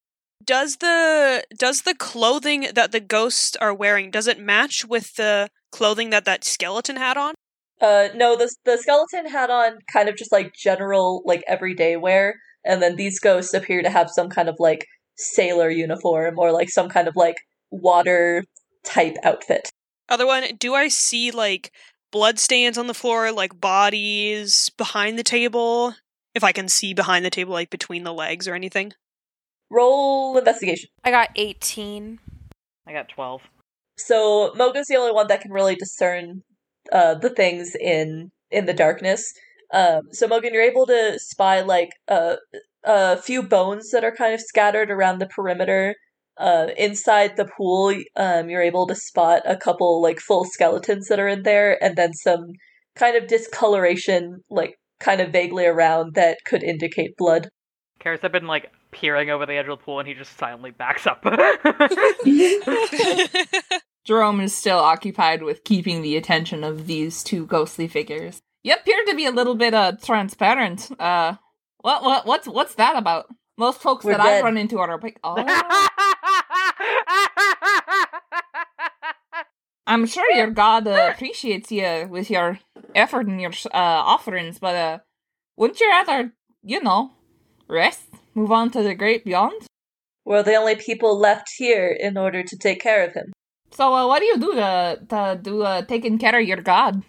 Does the does the clothing that the ghosts are wearing does it match with the clothing that that skeleton had on? Uh, no, the the skeleton had on kind of just like general like everyday wear, and then these ghosts appear to have some kind of like sailor uniform or like some kind of like water type outfit. Other one, do I see like blood stains on the floor, like bodies behind the table? If I can see behind the table, like between the legs or anything. Roll investigation. I got 18. I got 12. So Moga's the only one that can really discern uh, the things in in the darkness. Um, so Mogan, you're able to spy like a a few bones that are kind of scattered around the perimeter. Uh, inside the pool, um, you're able to spot a couple like full skeletons that are in there, and then some kind of discoloration, like kind of vaguely around that could indicate blood. Karis had been like peering over the edge of the pool and he just silently backs up. Jerome is still occupied with keeping the attention of these two ghostly figures. You appear to be a little bit uh transparent. Uh, what what what's what's that about? Most folks We're that I've run into are like, oh, I'm sure your God uh, appreciates you with your effort and your uh, offerings, but uh, wouldn't you rather, you know, rest, move on to the great beyond? We're the only people left here in order to take care of him. So, uh, what do you do to to do uh, taking care of your God?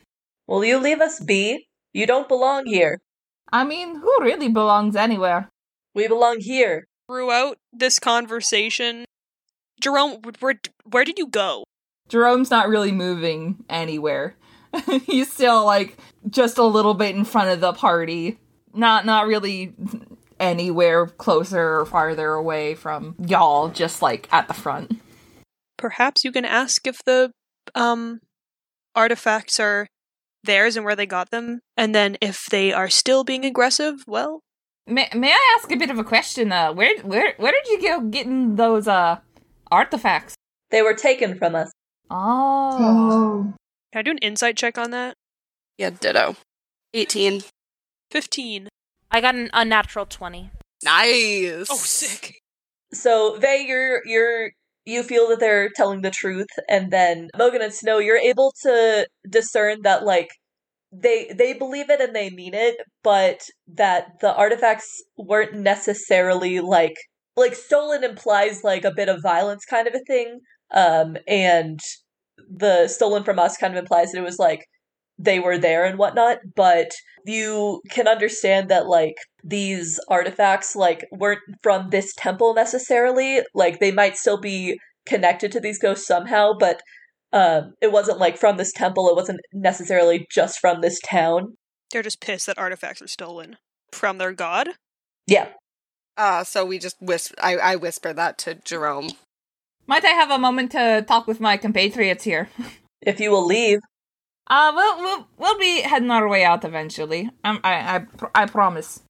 Will you leave us be? You don't belong here. I mean, who really belongs anywhere? We belong here. Throughout this conversation, Jerome, where where did you go? Jerome's not really moving anywhere. He's still like just a little bit in front of the party. Not not really anywhere closer or farther away from y'all, just like at the front. Perhaps you can ask if the um artifacts are theirs and where they got them, and then if they are still being aggressive, well, May, may I ask a bit of a question? Uh, where where where did you go getting those uh artifacts? They were taken from us. Oh, Oh. can I do an insight check on that? Yeah, ditto. 18. Fifteen. I got an unnatural 20. Nice. Oh, sick. So they, you're you're you feel that they're telling the truth, and then Mogan and Snow, you're able to discern that like they they believe it and they mean it, but that the artifacts weren't necessarily like like stolen implies like a bit of violence kind of a thing. Um and the stolen from us kind of implies that it was like they were there and whatnot, but you can understand that like these artifacts like weren't from this temple necessarily. Like they might still be connected to these ghosts somehow, but um it wasn't like from this temple, it wasn't necessarily just from this town. They're just pissed that artifacts are stolen from their god. Yeah. Uh, so we just whisper. I, I whisper that to Jerome. Might I have a moment to talk with my compatriots here? If you will leave, Uh, we'll we'll, we'll be heading our way out eventually. Um, I I pr- I promise.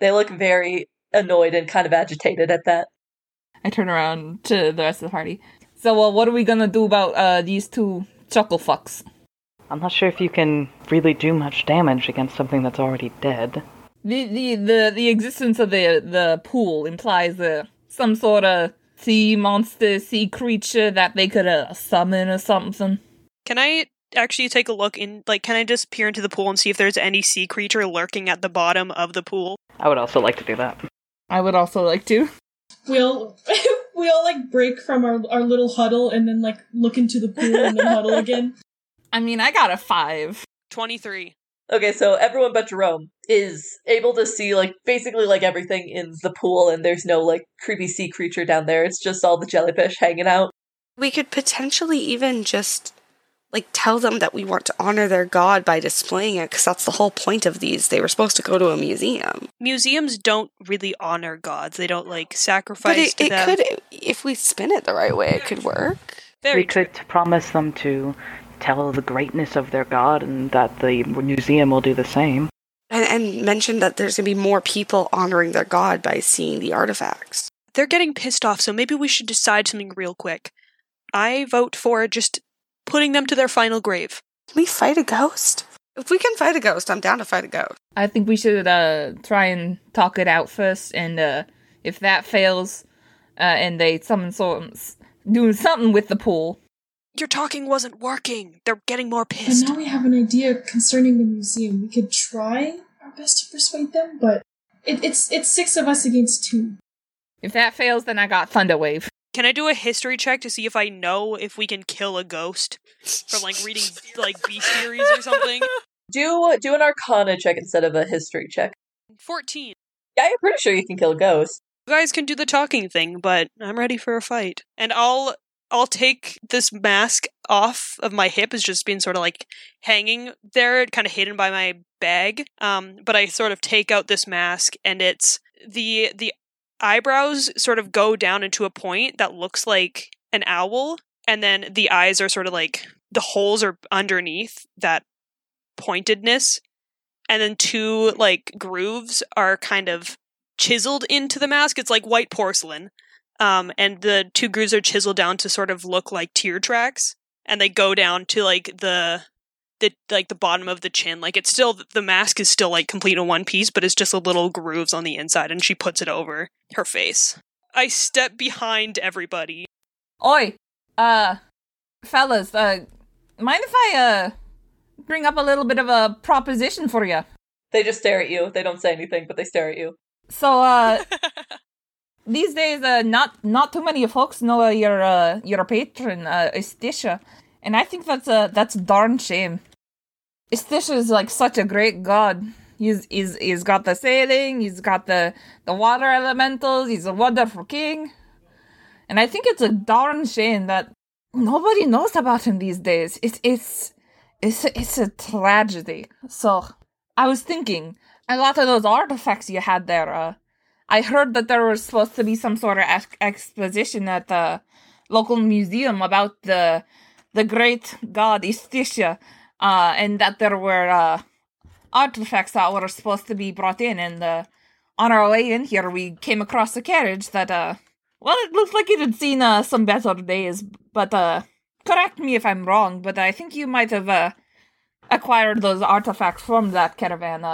they look very annoyed and kind of agitated at that. I turn around to the rest of the party. So, well, what are we gonna do about uh these two chuckle fucks? I'm not sure if you can really do much damage against something that's already dead. The the the, the existence of the the pool implies uh, some sort of sea monster, sea creature that they could uh, summon or something. Can I actually take a look in? Like, can I just peer into the pool and see if there's any sea creature lurking at the bottom of the pool? I would also like to do that. I would also like to. We'll we all like break from our our little huddle and then like look into the pool and then huddle again. I mean, I got a five. 23. Okay, so everyone but Jerome is able to see like basically like everything in the pool, and there's no like creepy sea creature down there. It's just all the jellyfish hanging out. We could potentially even just like tell them that we want to honor their god by displaying it because that's the whole point of these. They were supposed to go to a museum. Museums don't really honor gods. They don't like But sacrifice it, to it them. could if we spin it the right way, it could work. Very we could promise them to tell the greatness of their god and that the museum will do the same. And, and mention that there's gonna be more people honoring their god by seeing the artifacts. They're getting pissed off, so maybe we should decide something real quick. I vote for just putting them to their final grave. Can we fight a ghost? If we can fight a ghost, I'm down to fight a ghost. I think we should uh try and talk it out first, and uh if that fails, uh and they summon some doing something with the pool. Your talking wasn't working. They're getting more pissed. And now we have an idea concerning the museum. We could try our best to persuade them, but it, it's it's six of us against two. If that fails, then I got Thunderwave. Can I do a history check to see if I know if we can kill a ghost from like reading like B series or something? Do do an Arcana check instead of a History check. 14. Yeah, you're pretty sure you can kill a ghost. You guys can do the talking thing, but I'm ready for a fight. And I'll I'll take this mask off of my hip as just being sort of like hanging there, kind of hidden by my bag. Um, but I sort of take out this mask, and it's the the eyebrows sort of go down into a point that looks like an owl, and then the eyes are sort of like the holes are underneath that pointedness, and then two like grooves are kind of chiseled into the mask. It's like white porcelain. Um, and the two grooves are chiseled down to sort of look like tear tracks, and they go down to like the the like the bottom of the chin. Like it's still the mask is still like complete in one piece, but it's just a little grooves on the inside, and she puts it over her face. I step behind everybody. Oi, uh, fellas, uh, mind if I uh bring up a little bit of a proposition for you? They just stare at you. They don't say anything, but they stare at you. So, uh, these days, uh, not not too many folks know uh, your uh, your patron, uh, Estisha, and I think that's a that's a darn shame. Estisha is like such a great god. He's he's he's got the sailing, he's got the the water elementals, he's a wonderful king, and I think it's a darn shame that nobody knows about him these days. It's it's it's it's a tragedy. So I was thinking, a lot of those artifacts you had there. Uh, I heard that there was supposed to be some sort of ex- exposition at the local museum about the the great god Istisha, uh, and that there were uh, artifacts that were supposed to be brought in. And uh, on our way in here, we came across a carriage that, uh, well, it looked like it had seen uh, some better days. But correct me if I'm wrong, but I think you might have acquired those artifacts from that caravan.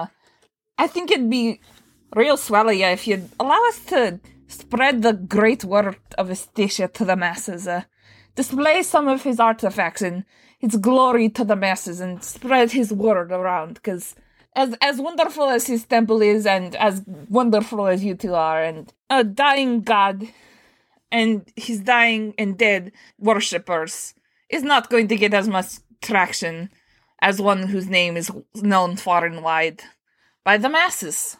I think it'd be real swell yeah, if you'd allow us to spread the great word of Estisha to the masses. Uh, display some of his artifacts and his glory to the masses and spread his word around. Because as as wonderful as his temple is, and as wonderful as you two are, and a dying god and his dying and dead worshippers is not going to get as much traction as one whose name is known far and wide by the masses.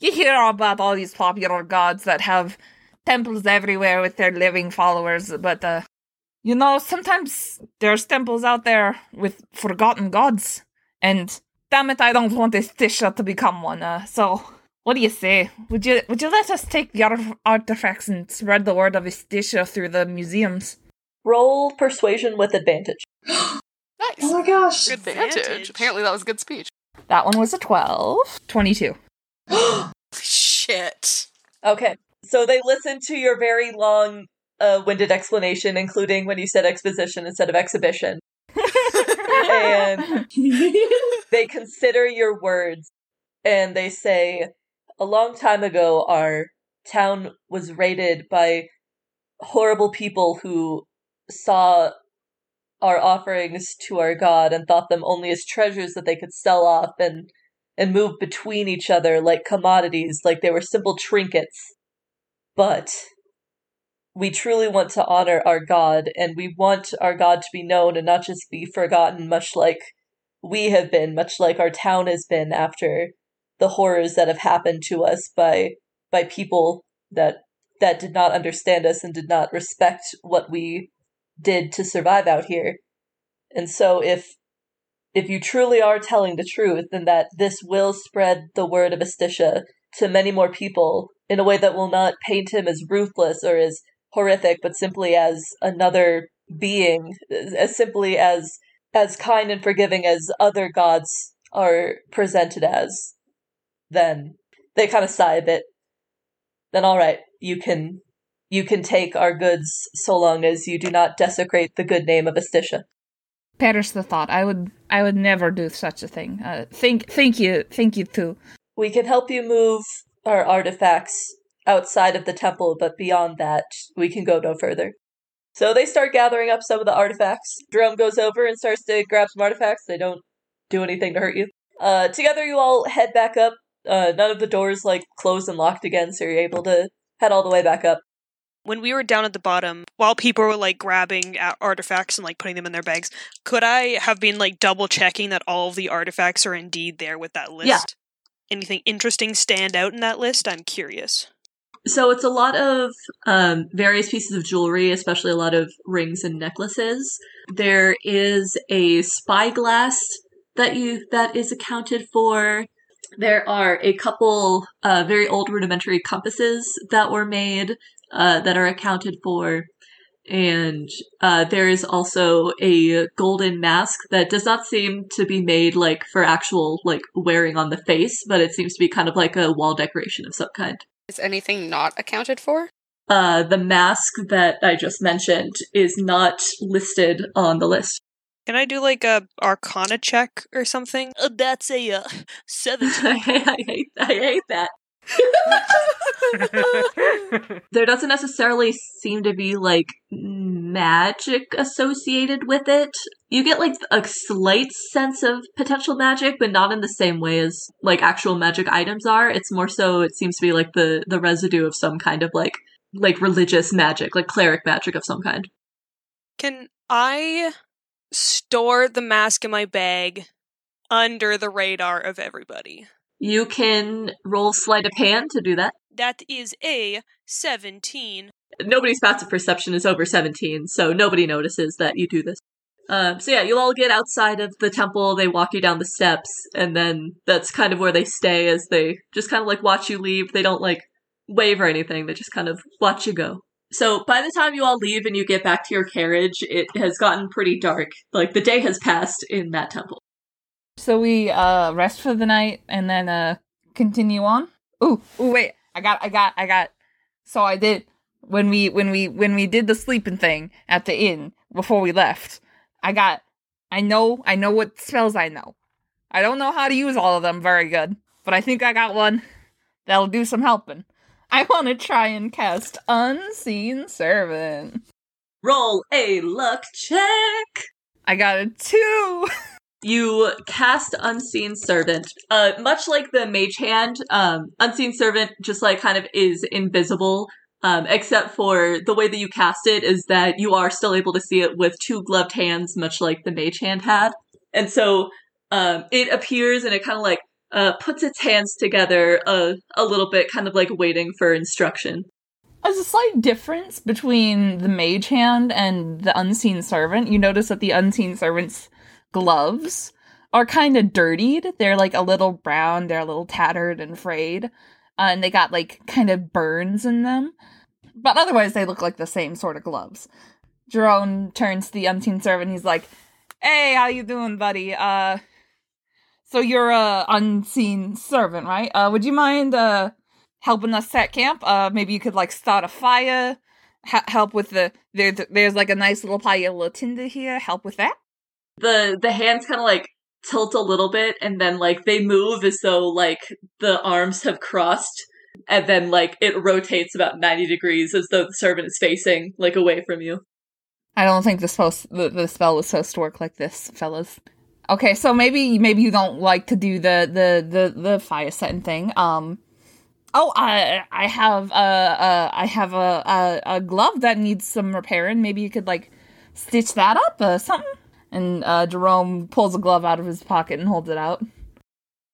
You hear about all these popular gods that have temples everywhere with their living followers, but uh, you know, sometimes there's temples out there with forgotten gods, and damn it, I don't want this Tisha to become one. Uh, so What do you say? Would you would you let us take the art- artifacts and spread the word of Istisha through the museums? Roll persuasion with advantage. nice. Oh my gosh. Good advantage. Apparently that was good speech. That one was a 12. 22. Shit. Okay. So they listened to your very long uh, winded explanation, including when you said exposition instead of exhibition. and they consider your words and they say, a long time ago, our town was raided by horrible people who saw our offerings to our god and thought them only as treasures that they could sell off and and move between each other like commodities like they were simple trinkets but we truly want to honor our god and we want our god to be known and not just be forgotten much like we have been much like our town has been after the horrors that have happened to us by by people that that did not understand us and did not respect what we did to survive out here. And so if if you truly are telling the truth, then that this will spread the word of Astisha to many more people in a way that will not paint him as ruthless or as horrific, but simply as another being, as simply as as kind and forgiving as other gods are presented as, then they kind of sigh a bit. Then all right, you can you can take our goods so long as you do not desecrate the good name of Astisha. Perish the thought. I would I would never do such a thing. Uh, thank thank you. Thank you too. We can help you move our artifacts outside of the temple, but beyond that, we can go no further. So they start gathering up some of the artifacts. Jerome goes over and starts to grab some artifacts. They don't do anything to hurt you. Uh, together, you all head back up. Uh, none of the doors like closed and locked again, so you're able to head all the way back up. When we were down at the bottom, while people were like grabbing artifacts and like putting them in their bags, could I have been like double checking that all of the artifacts are indeed there with that list? Yeah. Anything interesting stand out in that list? I'm curious. So it's a lot of um, various pieces of jewelry, especially a lot of rings and necklaces. There is a spyglass that you that is accounted for. There are a couple uh, very old rudimentary compasses that were made uh, that are accounted for. And uh, there is also a golden mask that does not seem to be made like for actual like wearing on the face, but it seems to be kind of like a wall decoration of some kind. Is anything not accounted for? Uh, the mask that I just mentioned is not listed on the list. Can I do like a Arcana check or something? Uh, that's a uh, seven. I, hate, I hate that. there doesn't necessarily seem to be like magic associated with it. You get like a slight sense of potential magic, but not in the same way as like actual magic items are. It's more so it seems to be like the the residue of some kind of like like religious magic, like cleric magic of some kind. Can I store the mask in my bag under the radar of everybody? You can roll sleight of hand to do that. That is a 17. Nobody's passive perception is over 17, so nobody notices that you do this. Um, so yeah, you'll all get outside of the temple, they walk you down the steps, and then that's kind of where they stay as they just kind of like watch you leave. They don't like wave or anything, they just kind of watch you go. So by the time you all leave and you get back to your carriage, it has gotten pretty dark. Like the day has passed in that temple. So we uh rest for the night and then uh continue on. Ooh, ooh, wait. I got, I got, I got. So I did when we when we when we did the sleeping thing at the inn before we left. I got. I know. I know what spells I know. I don't know how to use all of them very good, but I think I got one that'll do some helping. I want to try and cast Unseen Servant. Roll a luck check. I got a two. you cast unseen servant uh much like the mage hand um unseen servant just like kind of is invisible um except for the way that you cast it is that you are still able to see it with two gloved hands much like the mage hand had and so um it appears and it kind of like uh puts its hands together a a little bit kind of like waiting for instruction There's a slight difference between the mage hand and the unseen servant. You notice that the unseen servant's gloves are kind of dirtied. They're like a little brown, they're a little tattered and frayed. uh, and they got like kind of burns in them. But otherwise, they look like the same sort of gloves. Jerome turns to the unseen servant. He's like, "Hey, how you doing, buddy? Uh, so you're a unseen servant, right? Uh, would you mind uh helping us set camp? Uh, maybe you could like start a fire, help with the there. There's like a nice little pile of tinder here. Help with that." The the hands kind of like tilt a little bit and then like they move as though like the arms have crossed and then like it rotates about 90 degrees as though the servant is facing like away from you. I don't think the supposed the, the spell was supposed to work like this, fellas. Okay, so maybe maybe you don't like to do the the the, the fire setting thing. Um Oh, I I have uh uh I have a, a a glove that needs some repairing. Maybe you could like stitch that up or something. And uh Jerome pulls a glove out of his pocket and holds it out.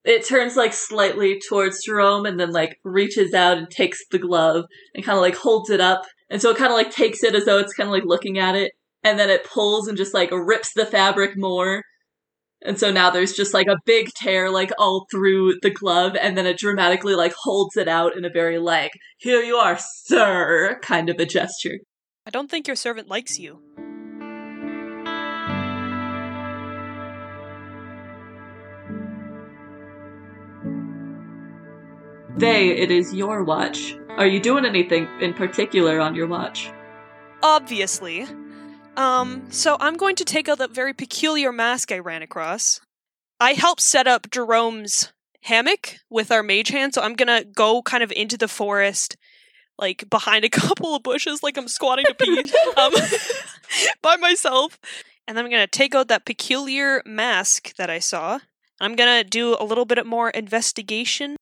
It turns like slightly towards Jerome and then like reaches out and takes the glove and kind of like holds it up. And so it kind of like takes it as though it's kind of like looking at it. And then it pulls and just like rips the fabric more. And so now there's just like a big tear like all through the glove and then it dramatically like holds it out in a very like, here you are, sir, kind of a gesture. I don't think your servant likes you. Vey, it is your watch. Are you doing anything in particular on your watch? Obviously. Um, so I'm going to take out that very peculiar mask I ran across. I helped set up Jerome's hammock with our mage hand, so I'm gonna go kind of into the forest, like behind a couple of bushes, like I'm squatting to pee, um, by myself. And then I'm gonna take out that peculiar mask that I saw. I'm gonna do a little bit more investigation.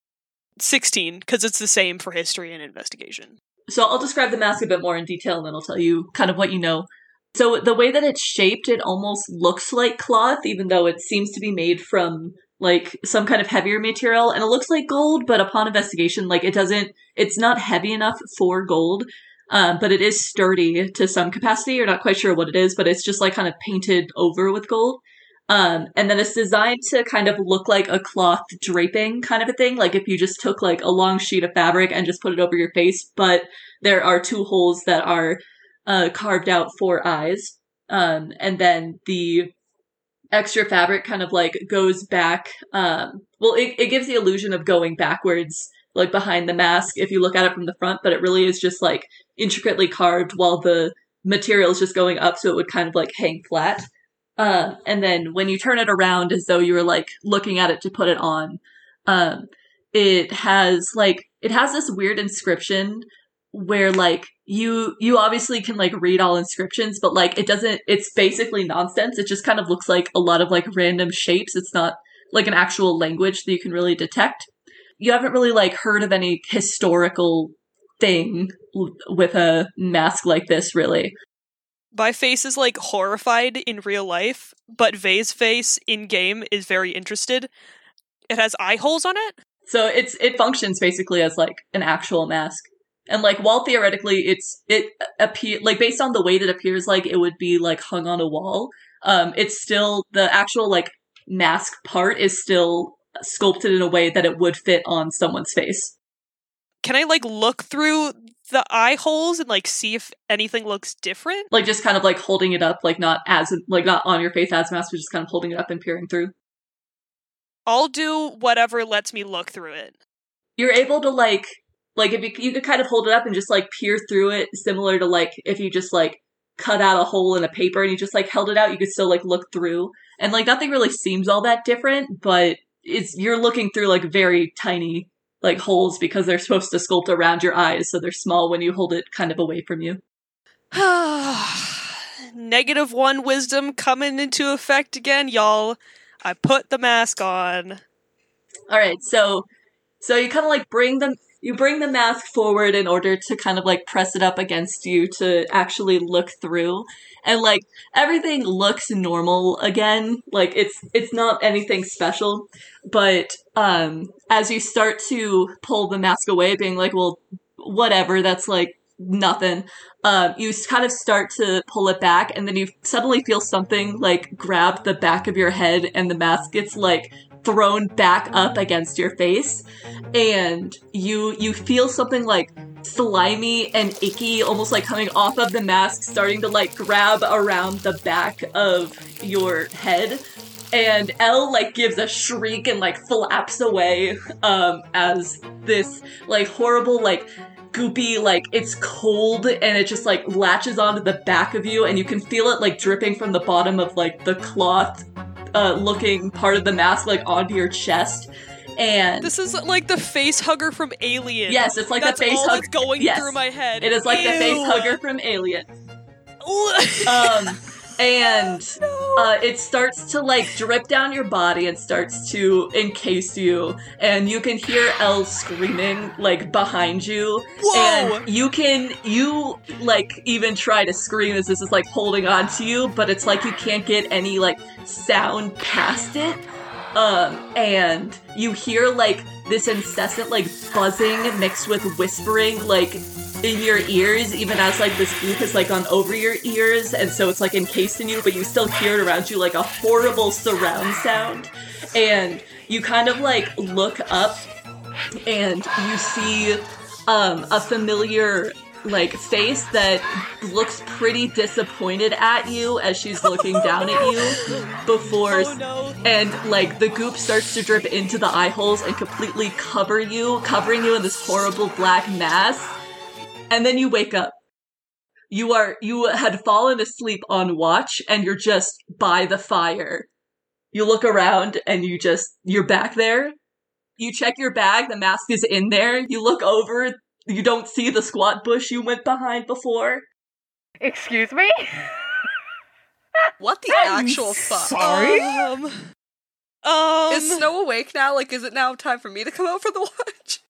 16, because it's the same for history and investigation. So I'll describe the mask a bit more in detail and then I'll tell you kind of what you know. So the way that it's shaped, it almost looks like cloth, even though it seems to be made from like some kind of heavier material and it looks like gold, but upon investigation, like it doesn't, it's not heavy enough for gold. Um, but it is sturdy to some capacity. You're not quite sure what it is, but it's just like kind of painted over with gold. Um, and then it's designed to kind of look like a cloth draping kind of a thing. Like if you just took like a long sheet of fabric and just put it over your face, but there are two holes that are uh, carved out for eyes. Um, and then the extra fabric kind of like goes back. Um, well, it, it gives the illusion of going backwards, like behind the mask if you look at it from the front, but it really is just like intricately carved while the material is just going up, so it would kind of like hang flat. Uh, and then when you turn it around as though you were like looking at it to put it on, um, it has like it has this weird inscription where like you you obviously can like read all inscriptions but like it doesn't it's basically nonsense. It just kind of looks like a lot of like random shapes. It's not like an actual language that you can really detect. You haven't really like heard of any historical thing with a mask like this really My face is like horrified in real life, but Vey's face in game is very interested. It has eye holes on it. So it's it functions basically as like an actual mask. And like while theoretically it's it appear like based on the way that appears like it would be like hung on a wall, um it's still the actual like mask part is still sculpted in a way that it would fit on someone's face. Can I like look through the eye holes and like see if anything looks different? Like just kind of like holding it up like not as like not on your face as a mask, but just kind of holding it up and peering through. I'll do whatever lets me look through it. You're able to like like if you you could kind of hold it up and just like peer through it similar to like if you just like cut out a hole in a paper and you just like held it out you could still like look through and like nothing really seems all that different but it's you're looking through like very tiny like holes because they're supposed to sculpt around your eyes so they're small when you hold it kind of away from you Negative one wisdom coming into effect again, y'all. I put the mask on. all right so so you kind of like bring them you bring the mask forward in order to kind of like press it up against you to actually look through. And like everything looks normal again. Like it's it's not anything special. But um as you start to pull the mask away being like well whatever that's like nothing um you kind of start to pull it back and then you suddenly feel something like grab the back of your head and the mask gets like thrown back up against your face and you you feel something like slimy and icky almost like coming off of the mask starting to like grab around the back of your head. And Elle like gives a shriek and like flaps away um as this like horrible like goopy like it's cold and it just like latches onto the back of you and you can feel it like dripping from the bottom of like the cloth uh looking part of the mask like onto your chest and This is like the face hugger from Alien. Yes, it's like the That's face all hug- that's going yes. through my head. it is like the face hugger from Alien um and uh, it starts to like drip down your body and starts to encase you. And you can hear Elle screaming like behind you. Whoa! and you can you like even try to scream as this is like holding on to you but it's like you can't get any like sound past it um and you hear like this incessant like buzzing mixed with whispering like in your ears even as like this goop has like gone over your ears and so it's like encased in you but you still hear it around you like a horrible surround sound. And you kind of like look up and you see um, a familiar like face that looks pretty disappointed at you as she's looking down at you before Oh no. and like the goop starts to drip into the eye holes and completely cover you covering you in this horrible black mass. And then you wake up. You are you had fallen asleep on watch and you're just by the fire. You look around and you just you're back there. You check your bag the mask is in there. You look over you don't see the squat bush you went behind before Excuse me? What the actual fuck? sorry? Um. Um. Is Snow awake now? Like, is it now time for me to come out for the watch?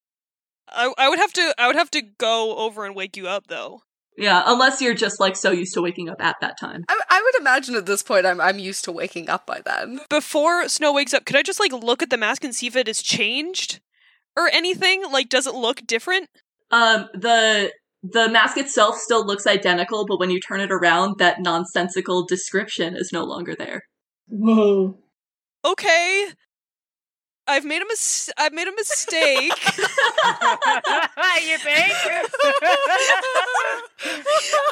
I, I would have to. I would have to go over and wake you up though. yeah unless you're just like so used to waking up at that time I, I would imagine at this point I'm I'm used to waking up by then. Before Snow wakes up, could I just like look at the mask and see if it has changed or anything? Like, does it look different? Um, the the mask itself still looks identical, but when you turn it around, that nonsensical description is no longer there. Whoa. Okay. I've made a mis- I've made a mistake. you think?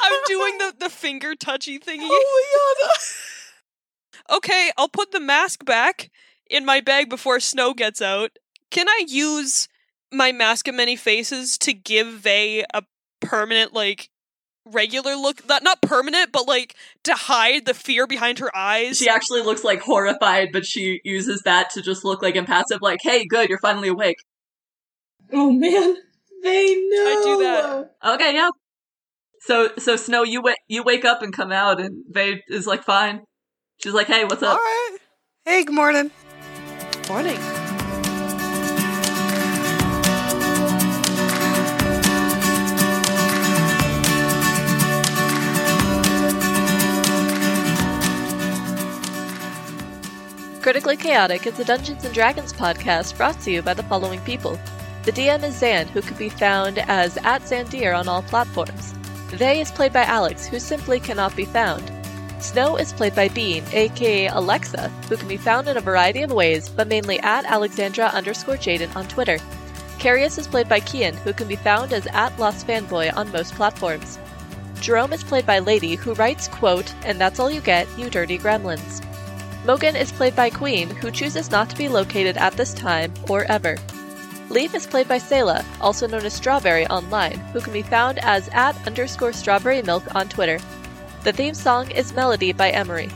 I'm doing the, the finger touchy thingy. Oh my god! Okay, I'll put the mask back in my bag before Snow gets out. Can I use my mask of many faces to give Vey a permanent, like, regular look? Not not permanent, but like to hide the fear behind her eyes. She actually looks like horrified, but she uses that to just look like impassive, like, hey, good, you're finally awake. Oh man. They know. I do that. Okay, yeah. So, so Snow, you wa- you wake up and come out, and Vade is like, fine. She's like, hey, what's up? right. Hey, good morning. Morning. Critically Chaotic is a Dungeons and Dragons podcast brought to you by the following people. The DM is Zan, who can be found as at Zandir on all platforms. They is played by Alex, who simply cannot be found. Snow is played by Bean, aka Alexa, who can be found in a variety of ways, but mainly at Alexandra underscore Jaden on Twitter. Carius is played by Kian, who can be found as at Lost Fanboy on most platforms. Jerome is played by Lady, who writes, quote, and that's all you get, you dirty gremlins. Mogan is played by Queen, who chooses not to be located at this time or ever. Leaf is played by Selah, also known as Strawberry online, who can be found as at underscore strawberry milk on Twitter. The theme song is Melody by Emery.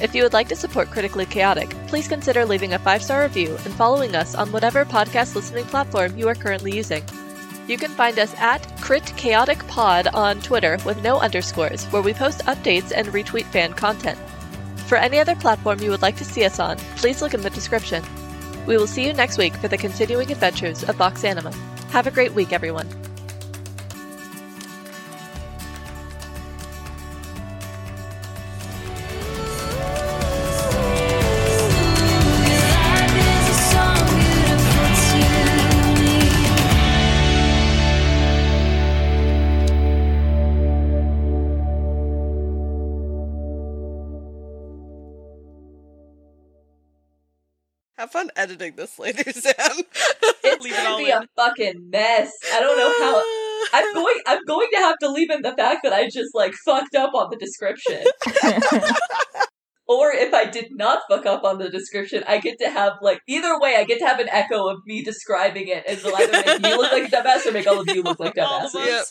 If you would like to support Critically Chaotic, please consider leaving a five star review and following us on whatever podcast listening platform you are currently using. You can find us at Crit Chaotic Pod on Twitter with no underscores, where we post updates and retweet fan content. For any other platform you would like to see us on, please look in the description. We will see you next week for the continuing adventures of Vox Anima. Have a great week, everyone. Have fun editing this later, Sam. It's Leave gonna all be a fucking mess. I don't know how. I'm going. I'm going to have to leave in the fact that I just like fucked up on the description. Or if I did not fuck up on the description, I get to have like either way. I get to have an echo of me describing it, and it'll either make me look like a dumbass or make all of you look like All dumbasses. Yep.